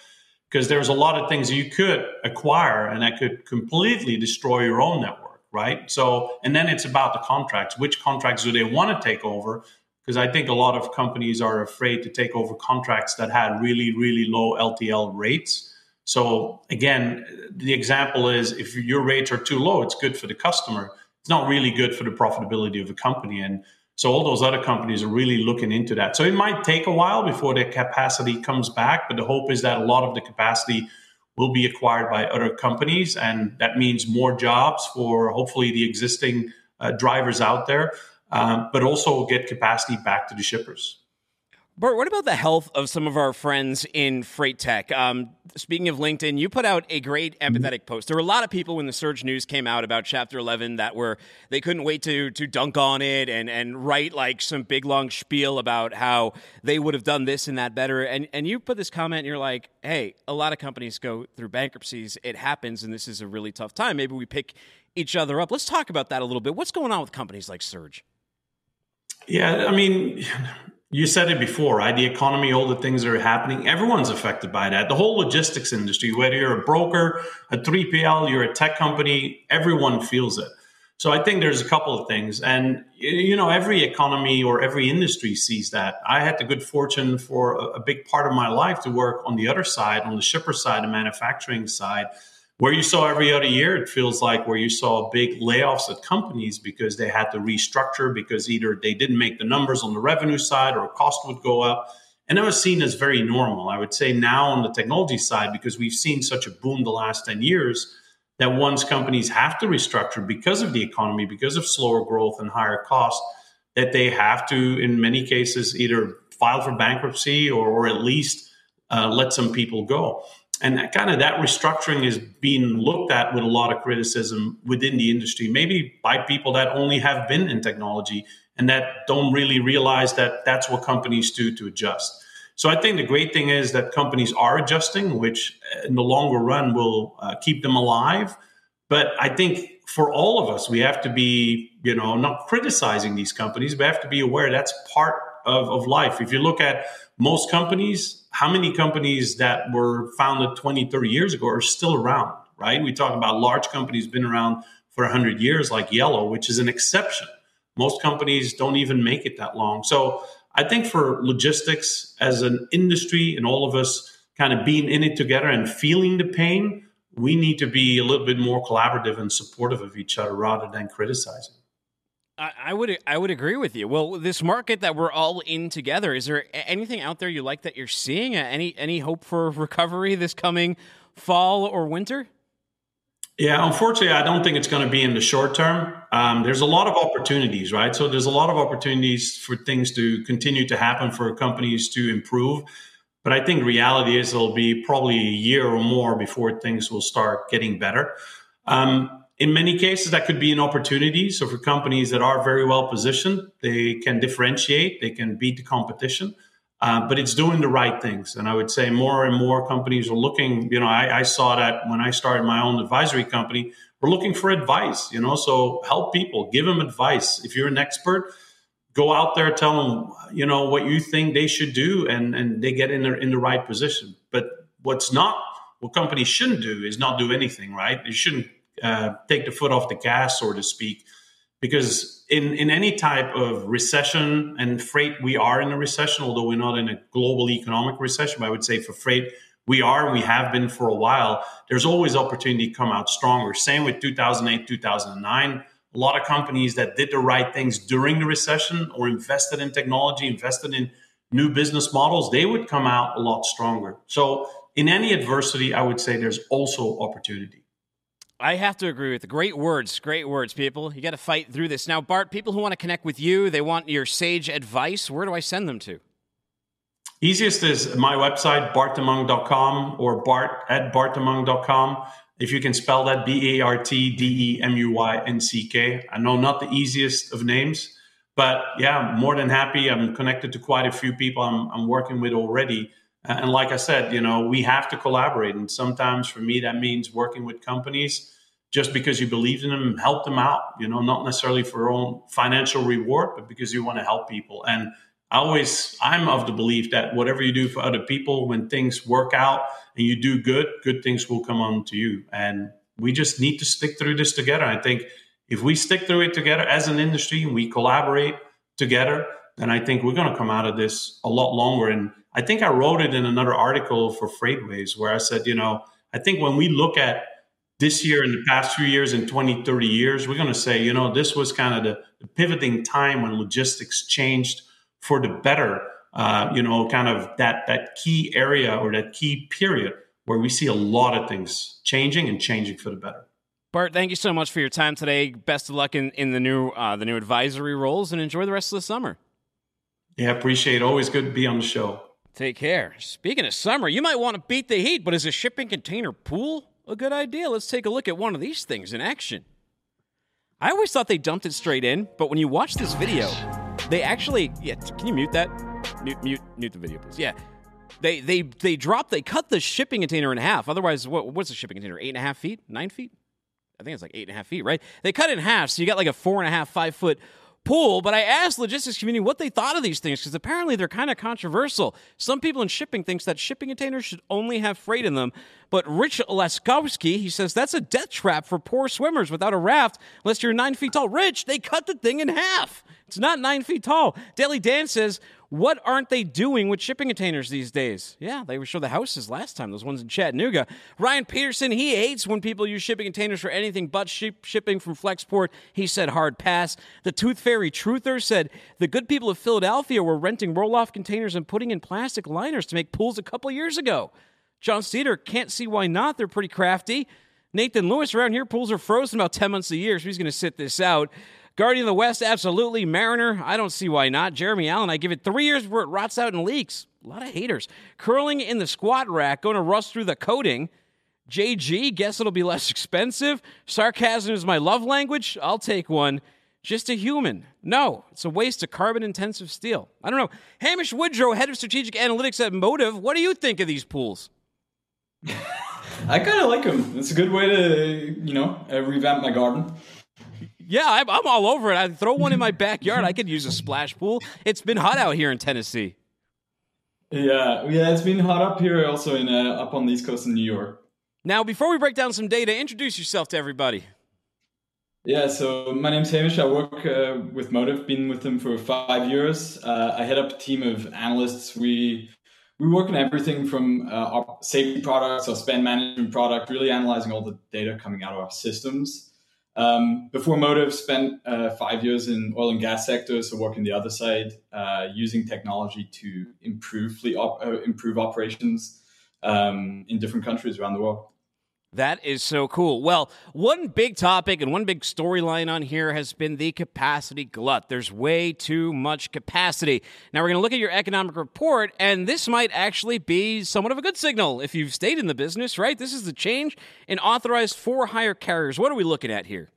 Because there's a lot of things you could acquire and that could completely destroy your own network, right? So, and then it's about the contracts. Which contracts do they want to take over? because I think a lot of companies are afraid to take over contracts that had really, really low LTL rates. So again, the example is if your rates are too low, it's good for the customer. It's not really good for the profitability of the company. And so all those other companies are really looking into that. So it might take a while before the capacity comes back, but the hope is that a lot of the capacity will be acquired by other companies, and that means more jobs for hopefully the existing uh, drivers out there, um, but also get capacity back to the shippers. Bart, what about the health of some of our friends in freight tech? Um, speaking of LinkedIn, you put out a great empathetic post. There were a lot of people when the surge news came out about Chapter 11 that were they couldn't wait to to dunk on it and and write like some big long spiel about how they would have done this and that better. And and you put this comment, and you're like, hey, a lot of companies go through bankruptcies. It happens, and this is a really tough time. Maybe we pick each other up. Let's talk about that a little bit. What's going on with companies like Surge? Yeah, I mean you said it before, right? The economy, all the things that are happening, everyone's affected by that. The whole logistics industry, whether you're a broker, a 3PL, you're a tech company, everyone feels it. So I think there's a couple of things. And, you know, every economy or every industry sees that. I had the good fortune for a, big part of my life to work on the other side, on the shipper side, the manufacturing side where you saw every other year, it feels like where you saw big layoffs at companies because they had to restructure because either they didn't make the numbers on the revenue side or cost would go up. And that was seen as very normal. I would say now on the technology side, because we've seen such a boom the last 10 years, that once companies have to restructure because of the economy, because of slower growth and higher costs, that they have to, in many cases, either file for bankruptcy or, or at least uh, let some people go and that kind of that restructuring is being looked at with a lot of criticism within the industry maybe by people that only have been in technology and that don't really realize that that's what companies do to adjust. So i think the great thing is that companies are adjusting which in the longer run will uh, keep them alive. But i think for all of us we have to be you know not criticizing these companies but have to be aware that's part of, of life. If you look at most companies how many companies that were founded 20, 30 years ago are still around, right? We talk about large companies been around for 100 years, like Yellow, which is an exception. Most companies don't even make it that long. So I think for logistics as an industry and all of us kind of being in it together and feeling the pain, we need to be a little bit more collaborative and supportive of each other rather than criticizing. I would I would agree with you. Well, this market that we're all in together, is there anything out there you like that you're seeing? Uh, any any hope for recovery this coming fall or winter? Yeah, unfortunately, I don't think it's going to be in the short term. Um, there's a lot of opportunities, right? So there's a lot of opportunities for things to continue to happen for companies to improve. But I think reality is it'll be probably a year or more before things will start getting better. Um, in many cases, that could be an opportunity. So for companies that are very well positioned, they can differentiate, they can beat the competition. Uh, but it's doing the right things. And I would say more and more companies are looking, you know, I, I, saw that when I started my own advisory company, we're looking for advice, you know, so help people, give them advice. If you're an expert, go out there, tell them, you know, what you think they should do and, and they get in the, in the right position. But what's not, what companies shouldn't do is not do anything, right? You shouldn't uh, take the foot off the gas, so to speak. Because in, in any type of recession and freight, we are in a recession, although we're not in a global economic recession. But I would say for freight, we are we have been for a while. There's always opportunity to come out stronger. Same with 2008, 2009. A lot of companies that did the right things during the recession or invested in technology, invested in new business models, they would come out a lot stronger. So in any adversity, I would say there's also opportunity. I have to agree with the great words, great words, people. You got to fight through this. Now, Bart, people who want to connect with you, they want your sage advice. Where do I send them to? Easiest is my website, bartdemuynck.com or bart at bartdemuynck.com. If you can spell that, B A R T D E M U Y N C K. I know not the easiest of names, but yeah, more than happy. I'm connected to quite a few people I'm, I'm working with already and like I said, you know, we have to collaborate. And sometimes for me, that means working with companies just because you believe in them, help them out, you know, not necessarily for your own financial reward, but because you want to help people. And I always, I'm of the belief that whatever you do for other people, when things work out and you do good, good things will come on to you. And we just need to stick through this together. I think if we stick through it together as an industry and we collaborate together, then I think we're going to come out of this a lot longer. And I think I wrote it in another article for FreightWaves where I said, you know, I think when we look at this year and the past few years and 20, 30 years, we're going to say, you know, this was kind of the, the pivoting time when logistics changed for the better. Uh, you know, kind of that that key area or that key period where we see a lot of things changing and changing for the better. Bart, thank you so much for your time today. Best of luck in, in the new uh, the new advisory roles, and enjoy the rest of the summer. Yeah, appreciate it. Always good to be on the show. Take care. Speaking of summer, you might want to beat the heat, but is a shipping container pool a good idea? Let's take a look at one of these things in action. I always thought they dumped it straight in, but when you watch this video, they actually yeah. Can you mute that? Mute mute mute the video, please. Yeah. They they they dropped they cut the shipping container in half. Otherwise, what what's a shipping container? Eight and a half feet? Nine feet? I think it's like eight and a half feet, right? They cut it in half, so you got like a four and a half, five foot pool. But I asked logistics community what they thought of these things because apparently they're kind of controversial. Some people in shipping thinks that shipping containers should only have freight in them. But Rich Laskowski, he says that's a death trap for poor swimmers without a raft unless you're nine feet tall. Rich, they cut the thing in half. It's not nine feet tall. Daily Dan says what aren't they doing with shipping containers these days? Yeah, they would show the houses last time, those ones in Chattanooga. Ryan Peterson, he hates when people use shipping containers for anything but ship- shipping from Flexport. He said hard pass. The Tooth Fairy Truther said the good people of Philadelphia were renting roll off containers and putting in plastic liners to make pools a couple years ago. John Steeder can't see why not. They're pretty crafty. Nathan Lewis around here, pools are frozen about 10 months a year, so he's going to sit this out. Guardian of the West, absolutely. Mariner, I don't see why not. Jeremy Allen, I give it three years before it rots out and leaks. A lot of haters. Curling in the squat rack, going to rust through the coating. JG, guess it'll be less expensive. Sarcasm is my love language. I'll take one. Just a human. No, it's a waste of carbon intensive steel. I don't know. Hamish Woodrow, head of strategic analytics at Motive, what do you think of these pools? I kind of like them. It's a good way to, you know, revamp my garden. Yeah, I'm, I'm all over it. I'd throw one in my backyard. I could use a splash pool. It's been hot out here in Tennessee. Yeah, yeah, it's been hot up here, also in uh, up on the East Coast in New York. Now, before we break down some data, introduce yourself to everybody. Yeah, so my name's Hamish. I work uh, with Motive. Been with them for five years. Uh, I head up a team of analysts. We we work on everything from uh, our safety products, our spend management product, really analyzing all the data coming out of our systems. Um, before Motive, spent uh, five years in oil and gas sector, so working the other side, uh, using technology to improve fleet op- uh, improve operations um, in different countries around the world. That is so cool. Well, one big topic and one big storyline on here has been the capacity glut. There's way too much capacity. Now, we're going to look at your economic report, and this might actually be somewhat of a good signal if you've stayed in the business, right? This is the change in authorized for hire carriers. What are we looking at here?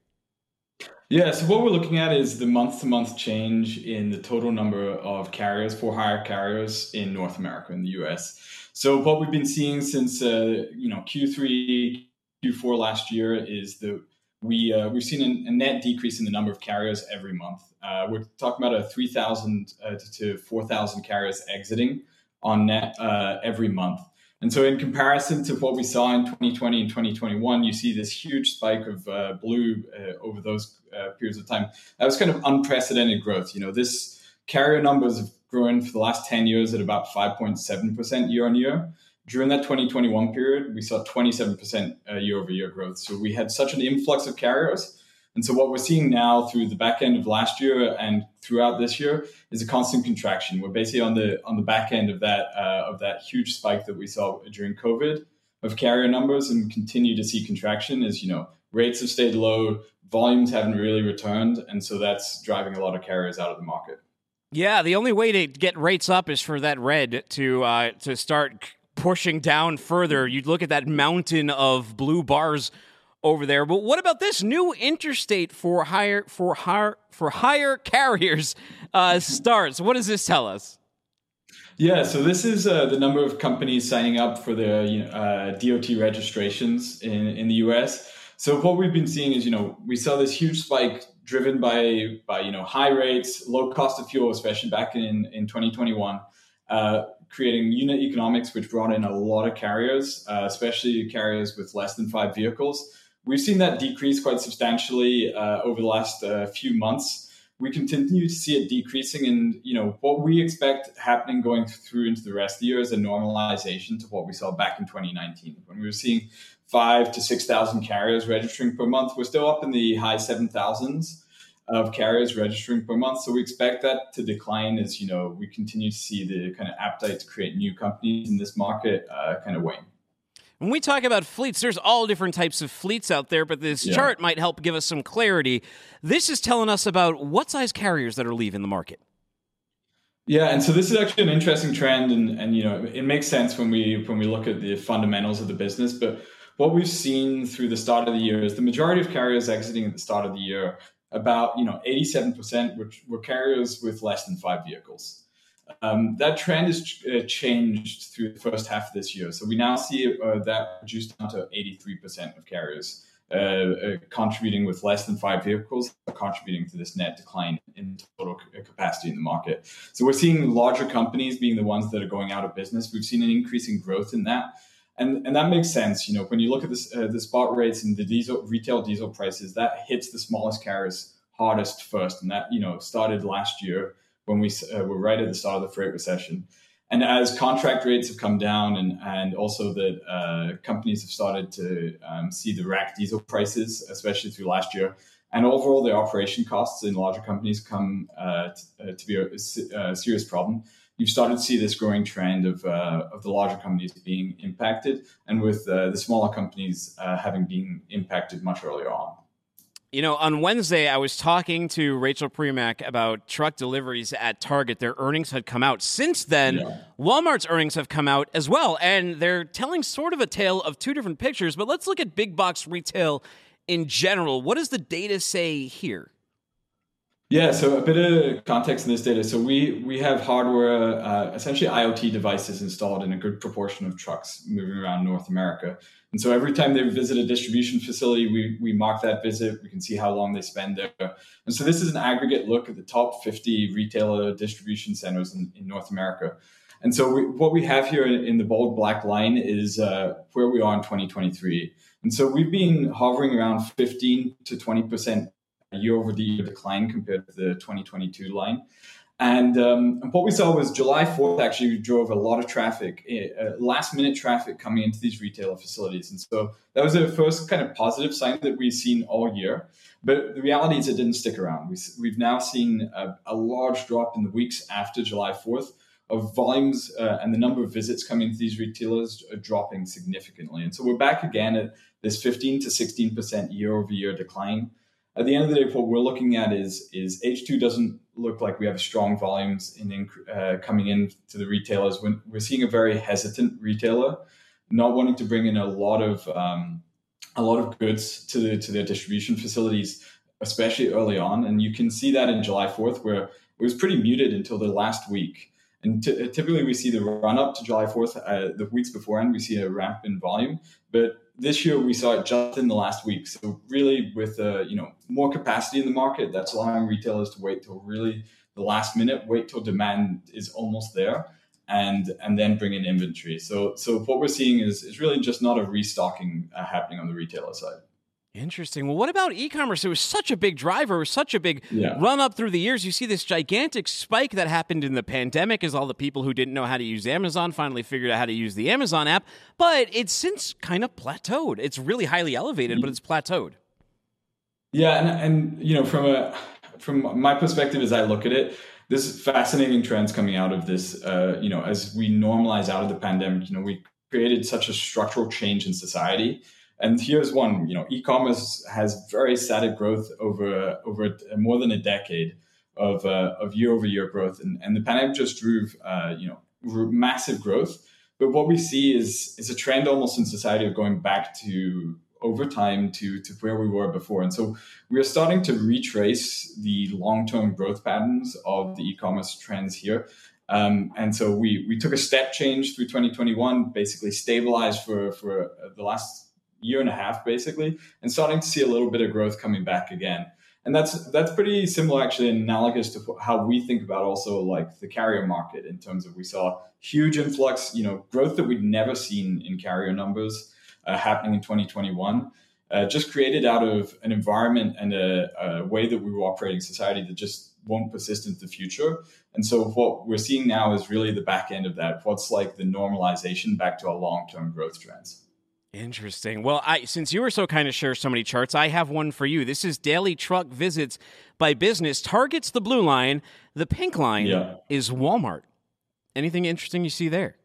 Yeah, so what we're looking at is the month to month change in the total number of carriers, for hire carriers in North America, in the US. So what we've been seeing since uh, you know Q3, Q4 last year is that we uh, we've seen a, net decrease in the number of carriers every month. Uh, we're talking about a 3,000 uh, to 4,000 carriers exiting on net uh, every month. And so, in comparison to what we saw in 2020 and 2021, you see this huge spike of uh, blue over those periods of time. That was kind of unprecedented growth. You know, this carrier numbers have grown for the last 10 years at about 5.7% year on year. During that 2021 period, we saw 27% uh, year over year growth. So we had such an influx of carriers. And so what we're seeing now through the back end of last year and throughout this year is a constant contraction. We're basically on the on the back end of that uh, of that huge spike that we saw during COVID of carrier numbers, and continue to see contraction as you know rates have stayed low, volumes haven't really returned, and so that's driving a lot of carriers out of the market. Yeah, the only way to get rates up is for that red to uh, to start pushing down further. You'd look at that mountain of blue bars over there. But what about this new interstate for higher for higher for higher carriers uh, starts? What does this tell us? Yeah, so this is uh, the number of companies signing up for the you know, uh, DOT registrations in in the U.S. So what we've been seeing is, you know, we saw this huge spike driven by by you know high rates, low cost of fuel, especially back in in 2021, uh, creating unit economics, which brought in a lot of carriers, uh, especially carriers with less than five vehicles. We've seen that decrease quite substantially uh, over the last uh, few months. we continue to see it decreasing. And you know what we expect happening going through into the rest of the year is a normalization to what we saw back in 2019 when we were seeing five to six thousand carriers registering per month. We're still up in the high seven thousands of carriers registering per month. So we expect that to decline as you know we continue to see the kind of appetite to create new companies in this market uh, kind of wane. When we talk about fleets, there's all different types of fleets out there, but this Yeah. chart might help give us some clarity. This is telling us about what size carriers that are leaving the market. Yeah, and so this is actually an interesting trend, and and you know it makes sense when we when we look at the fundamentals of the business. But what we've seen through the start of the year is the majority of carriers exiting at the start of the year, about you know eighty seven percent were were carriers with less than five vehicles. Um, that trend has ch- uh, changed through the first half of this year. So we now see uh, that reduced down to 83% of carriers uh, uh, contributing with less than five vehicles, contributing to this net decline in total c- capacity in the market. So we're seeing larger companies being the ones that are going out of business. We've seen an increasing growth in that. And, and that makes sense. You know, when you look at this, uh, the spot rates and the diesel retail diesel prices, that hits the smallest carriers hardest first. And that, you know, started last year when we uh, were right at the start of the freight recession. And as contract rates have come down, and and also that uh, companies have started to um, see the rack diesel prices, especially through last year, and overall the operation costs in larger companies come uh, t- uh, to be a, a serious problem. You've started to see this growing trend of uh, of the larger companies being impacted, and with uh, the smaller companies uh, having been impacted much earlier on. You know, on Wednesday, I was talking to Rachel Premack about truck deliveries at Target. Their earnings had come out. Since then, Yeah. Walmart's earnings have come out as well, and they're telling sort of a tale of two different pictures. But let's look at big box retail in general. What does the data say here? Yeah, so a bit of context in this data. So we we have hardware, uh, essentially IoT devices installed in a good proportion of trucks moving around North America. And so every time they visit a distribution facility, we, we mark that visit. We can see how long they spend there. And so this is an aggregate look at the top 50 retailer distribution centers in, in North America. And so we, what we have here in, in the bold black line is uh, where we are in 2023. And so we've been hovering around 15 to 20 percent year over year decline compared to the 2022 line. And, um, and what we saw was July 4th actually drove a lot of traffic, uh, last minute traffic coming into these retailer facilities. And so that was the first kind of positive sign that we've seen all year. But the reality is it didn't stick around. We, we've now seen a, a large drop in the weeks after July 4th of volumes uh, and the number of visits coming into these retailers are dropping significantly. And so we're back again at this 15 to 16% year over year decline at the end of the day, what we're looking at is is H2 doesn't look like we have strong volumes in uh, coming in to the retailers. When we're seeing a very hesitant retailer, not wanting to bring in a lot of um, a lot of goods to the, to their distribution facilities, especially early on. And you can see that in July 4th, where it was pretty muted until the last week. And t- typically, we see the run up to July 4th, uh, the weeks beforehand, we see a ramp in volume. But this year, we saw it just in the last week. So, really, with uh, you know more capacity in the market, that's allowing retailers to wait till really the last minute, wait till demand is almost there, and and then bring in inventory. So, so what we're seeing is is really just not a restocking uh, happening on the retailer side. Interesting. Well, what about e-commerce? It was such a big driver, it was such a big Yeah. run up through the years. You see this gigantic spike that happened in the pandemic as all the people who didn't know how to use Amazon finally figured out how to use the Amazon app, but it's since kind of plateaued. It's really highly elevated, but it's plateaued. Yeah, and and you know from a from my perspective as I look at it, this fascinating trends coming out of this. Uh, you know, as we normalize out of the pandemic, you know, we created such a structural change in society. And here's one, you know, e-commerce has very static growth over over more than a decade of uh, of year over year growth, and, and the pandemic just drove uh, you know massive growth. But what we see is is a trend almost in society of going back to over time to to where we were before, and so we are starting to retrace the long term growth patterns of the e-commerce trends here. Um, and so we we took a step change through 2021, basically stabilized for for the last year and a half, basically, and starting to see a little bit of growth coming back again. And that's that's pretty similar, actually, analogous to how we think about also like the carrier market in terms of we saw huge influx, you know, growth that we'd never seen in carrier numbers uh, happening in 2021. Uh, just created out of an environment and a, a way that we were operating society that just won't persist into the future. And so what we're seeing now is really the back end of that. What's like the normalization back to a long term growth trends. Interesting. Well, I since you were so kind to share so many charts, I have one for you. This is daily truck visits by business. Targets the blue line. The pink line Yeah. is Walmart. Anything interesting you see there?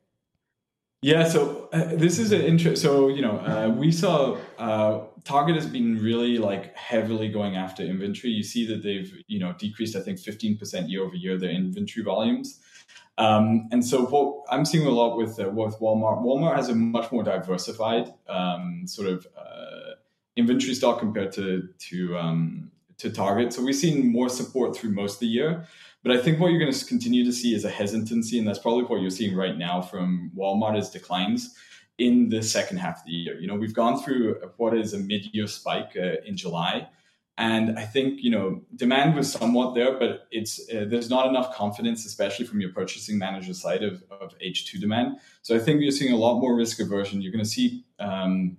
Yeah, so uh, this is an interest. So you know, uh, we saw uh, Target has been really like heavily going after inventory. You see that they've you know decreased, I think, fifteen percent year over year their inventory volumes. Um, and so what I'm seeing a lot with uh, with Walmart, Walmart has a much more diversified um, sort of uh, inventory stock compared to to um, to Target. So we've seen more support through most of the year. But I think what you're going to continue to see is a hesitancy, and that's probably what you're seeing right now from Walmart is declines in the second half of the year. You know, we've gone through what is a mid-year spike uh, in July, and I think you know demand was somewhat there, but it's uh, there's not enough confidence, especially from your purchasing manager side of, of H2 demand. So I think you're seeing a lot more risk aversion. You're going to see um,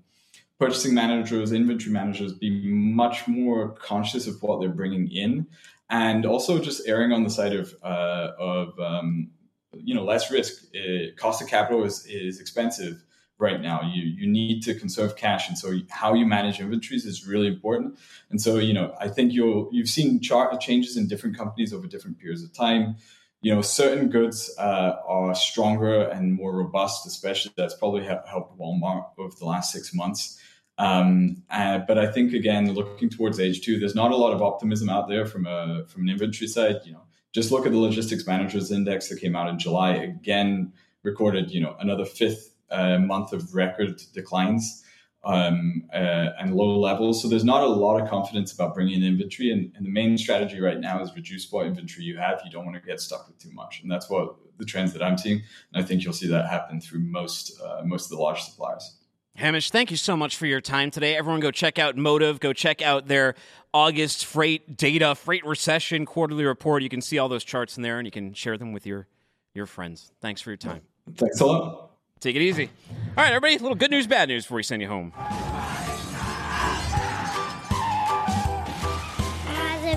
purchasing managers, inventory managers be much more conscious of what they're bringing in, and also just erring on the side of uh, of um, you know less risk. Uh, cost of capital is is expensive right now. You you need to conserve cash, and so how you manage inventories is really important. And so you know I think you'll you've seen chart changes in different companies over different periods of time. You know, certain goods uh, are stronger and more robust, especially that's probably helped Walmart over the last six months. Um, uh, but I think again, looking towards H2, there's not a lot of optimism out there from a from an inventory side. You know, just look at the logistics managers index that came out in July. Again, recorded you know another fifth uh, month of record declines um, uh, and low levels. So there's not a lot of confidence about bringing in inventory. And, and the main strategy right now is reduce what inventory you have. You don't want to get stuck with too much, and that's what the trends that I'm seeing. And I think you'll see that happen through most uh, most of the large suppliers. Hamish, thank you so much for your time today. Everyone go check out Motive. Go check out their August freight data, freight recession quarterly report. You can see all those charts in there and you can share them with your, your friends. Thanks for your time. Thanks a lot. Take it easy. All right, everybody, a little good news, bad news before we send you home.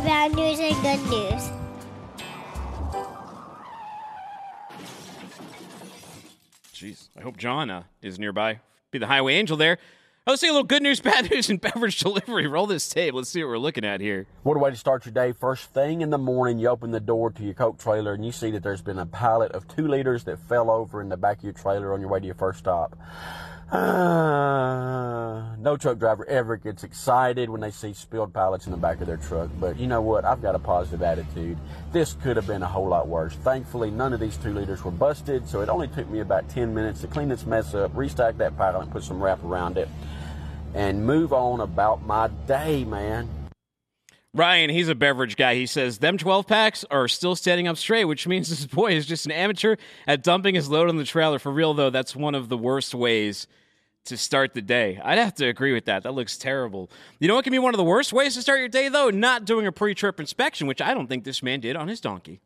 Bad news and good news? Jeez, I hope Jon uh, is nearby. Be the highway angel there. Let's see a little good news, bad news, and beverage delivery. Roll this tape. Let's see what we're looking at here. What a way to start your day. First thing in the morning, you open the door to your Coke trailer and you see that there's been a pallet of two liters that fell over in the back of your trailer on your way to your first stop. Uh, no truck driver ever gets excited when they see spilled pallets in the back of their truck. But you know what? I've got a positive attitude. This could have been a whole lot worse. Thankfully, none of these two liters were busted, so it only took me about 10 minutes to clean this mess up, restack that pallet, and put some wrap around it, and move on about my day, man. Ryan, he's a beverage guy. He says them 12 packs are still standing up straight, which means this boy is just an amateur at dumping his load on the trailer. For real, though, that's one of the worst ways to start the day. I'd have to agree with that. That looks terrible. You know what can be one of the worst ways to start your day, though? Not doing a pre trip inspection, which I don't think this man did on his donkey.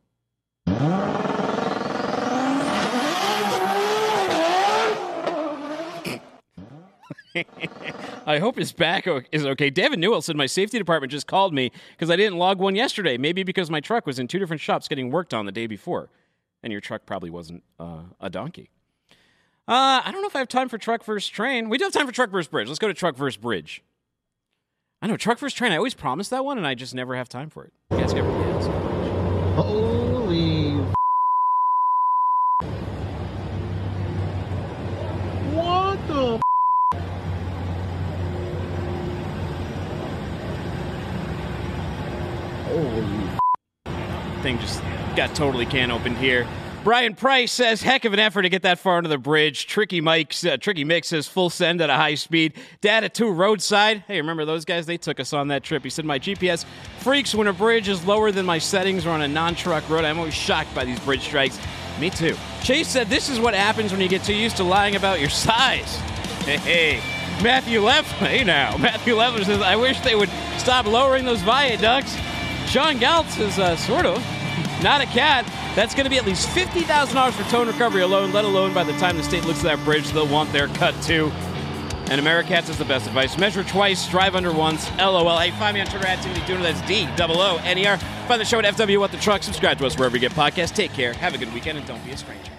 I hope his back is okay. David Newell said my safety department just called me because I didn't log one yesterday. Maybe because my truck was in two different shops getting worked on the day before, and your truck probably wasn't uh, a donkey. Uh, I don't know if I have time for truck versus train. We do have time for truck versus bridge. Let's go to truck versus bridge. I know truck versus train. I always promise that one, and I just never have time for it. Get. Holy. What the? Holy. thing just got totally can opened here. Brian Price says, "Heck of an effort to get that far under the bridge." Tricky Mike's, uh, Tricky Mick says, "Full send at a high speed." Data two roadside. Hey, remember those guys? They took us on that trip. He said, "My GPS freaks when a bridge is lower than my settings or on a non-truck road. I'm always shocked by these bridge strikes." Me too. Chase said, "This is what happens when you get too used to lying about your size." Hey, hey. Matthew left. Hey now, Matthew Leffler says, "I wish they would stop lowering those viaducts." Sean Galt is uh, "Sort of." Not a cat. That's going to be at least $50,000 for tone recovery alone, let alone by the time the state looks at that bridge, they'll want their cut too. And Americats is the best advice. Measure twice, drive under once. LOL. Hey, find me on Twitter at Timothy Dooner. That's D double O N E R. Find the show at FW What the Truck. Subscribe to us wherever you get podcasts. Take care. Have a good weekend and don't be a stranger.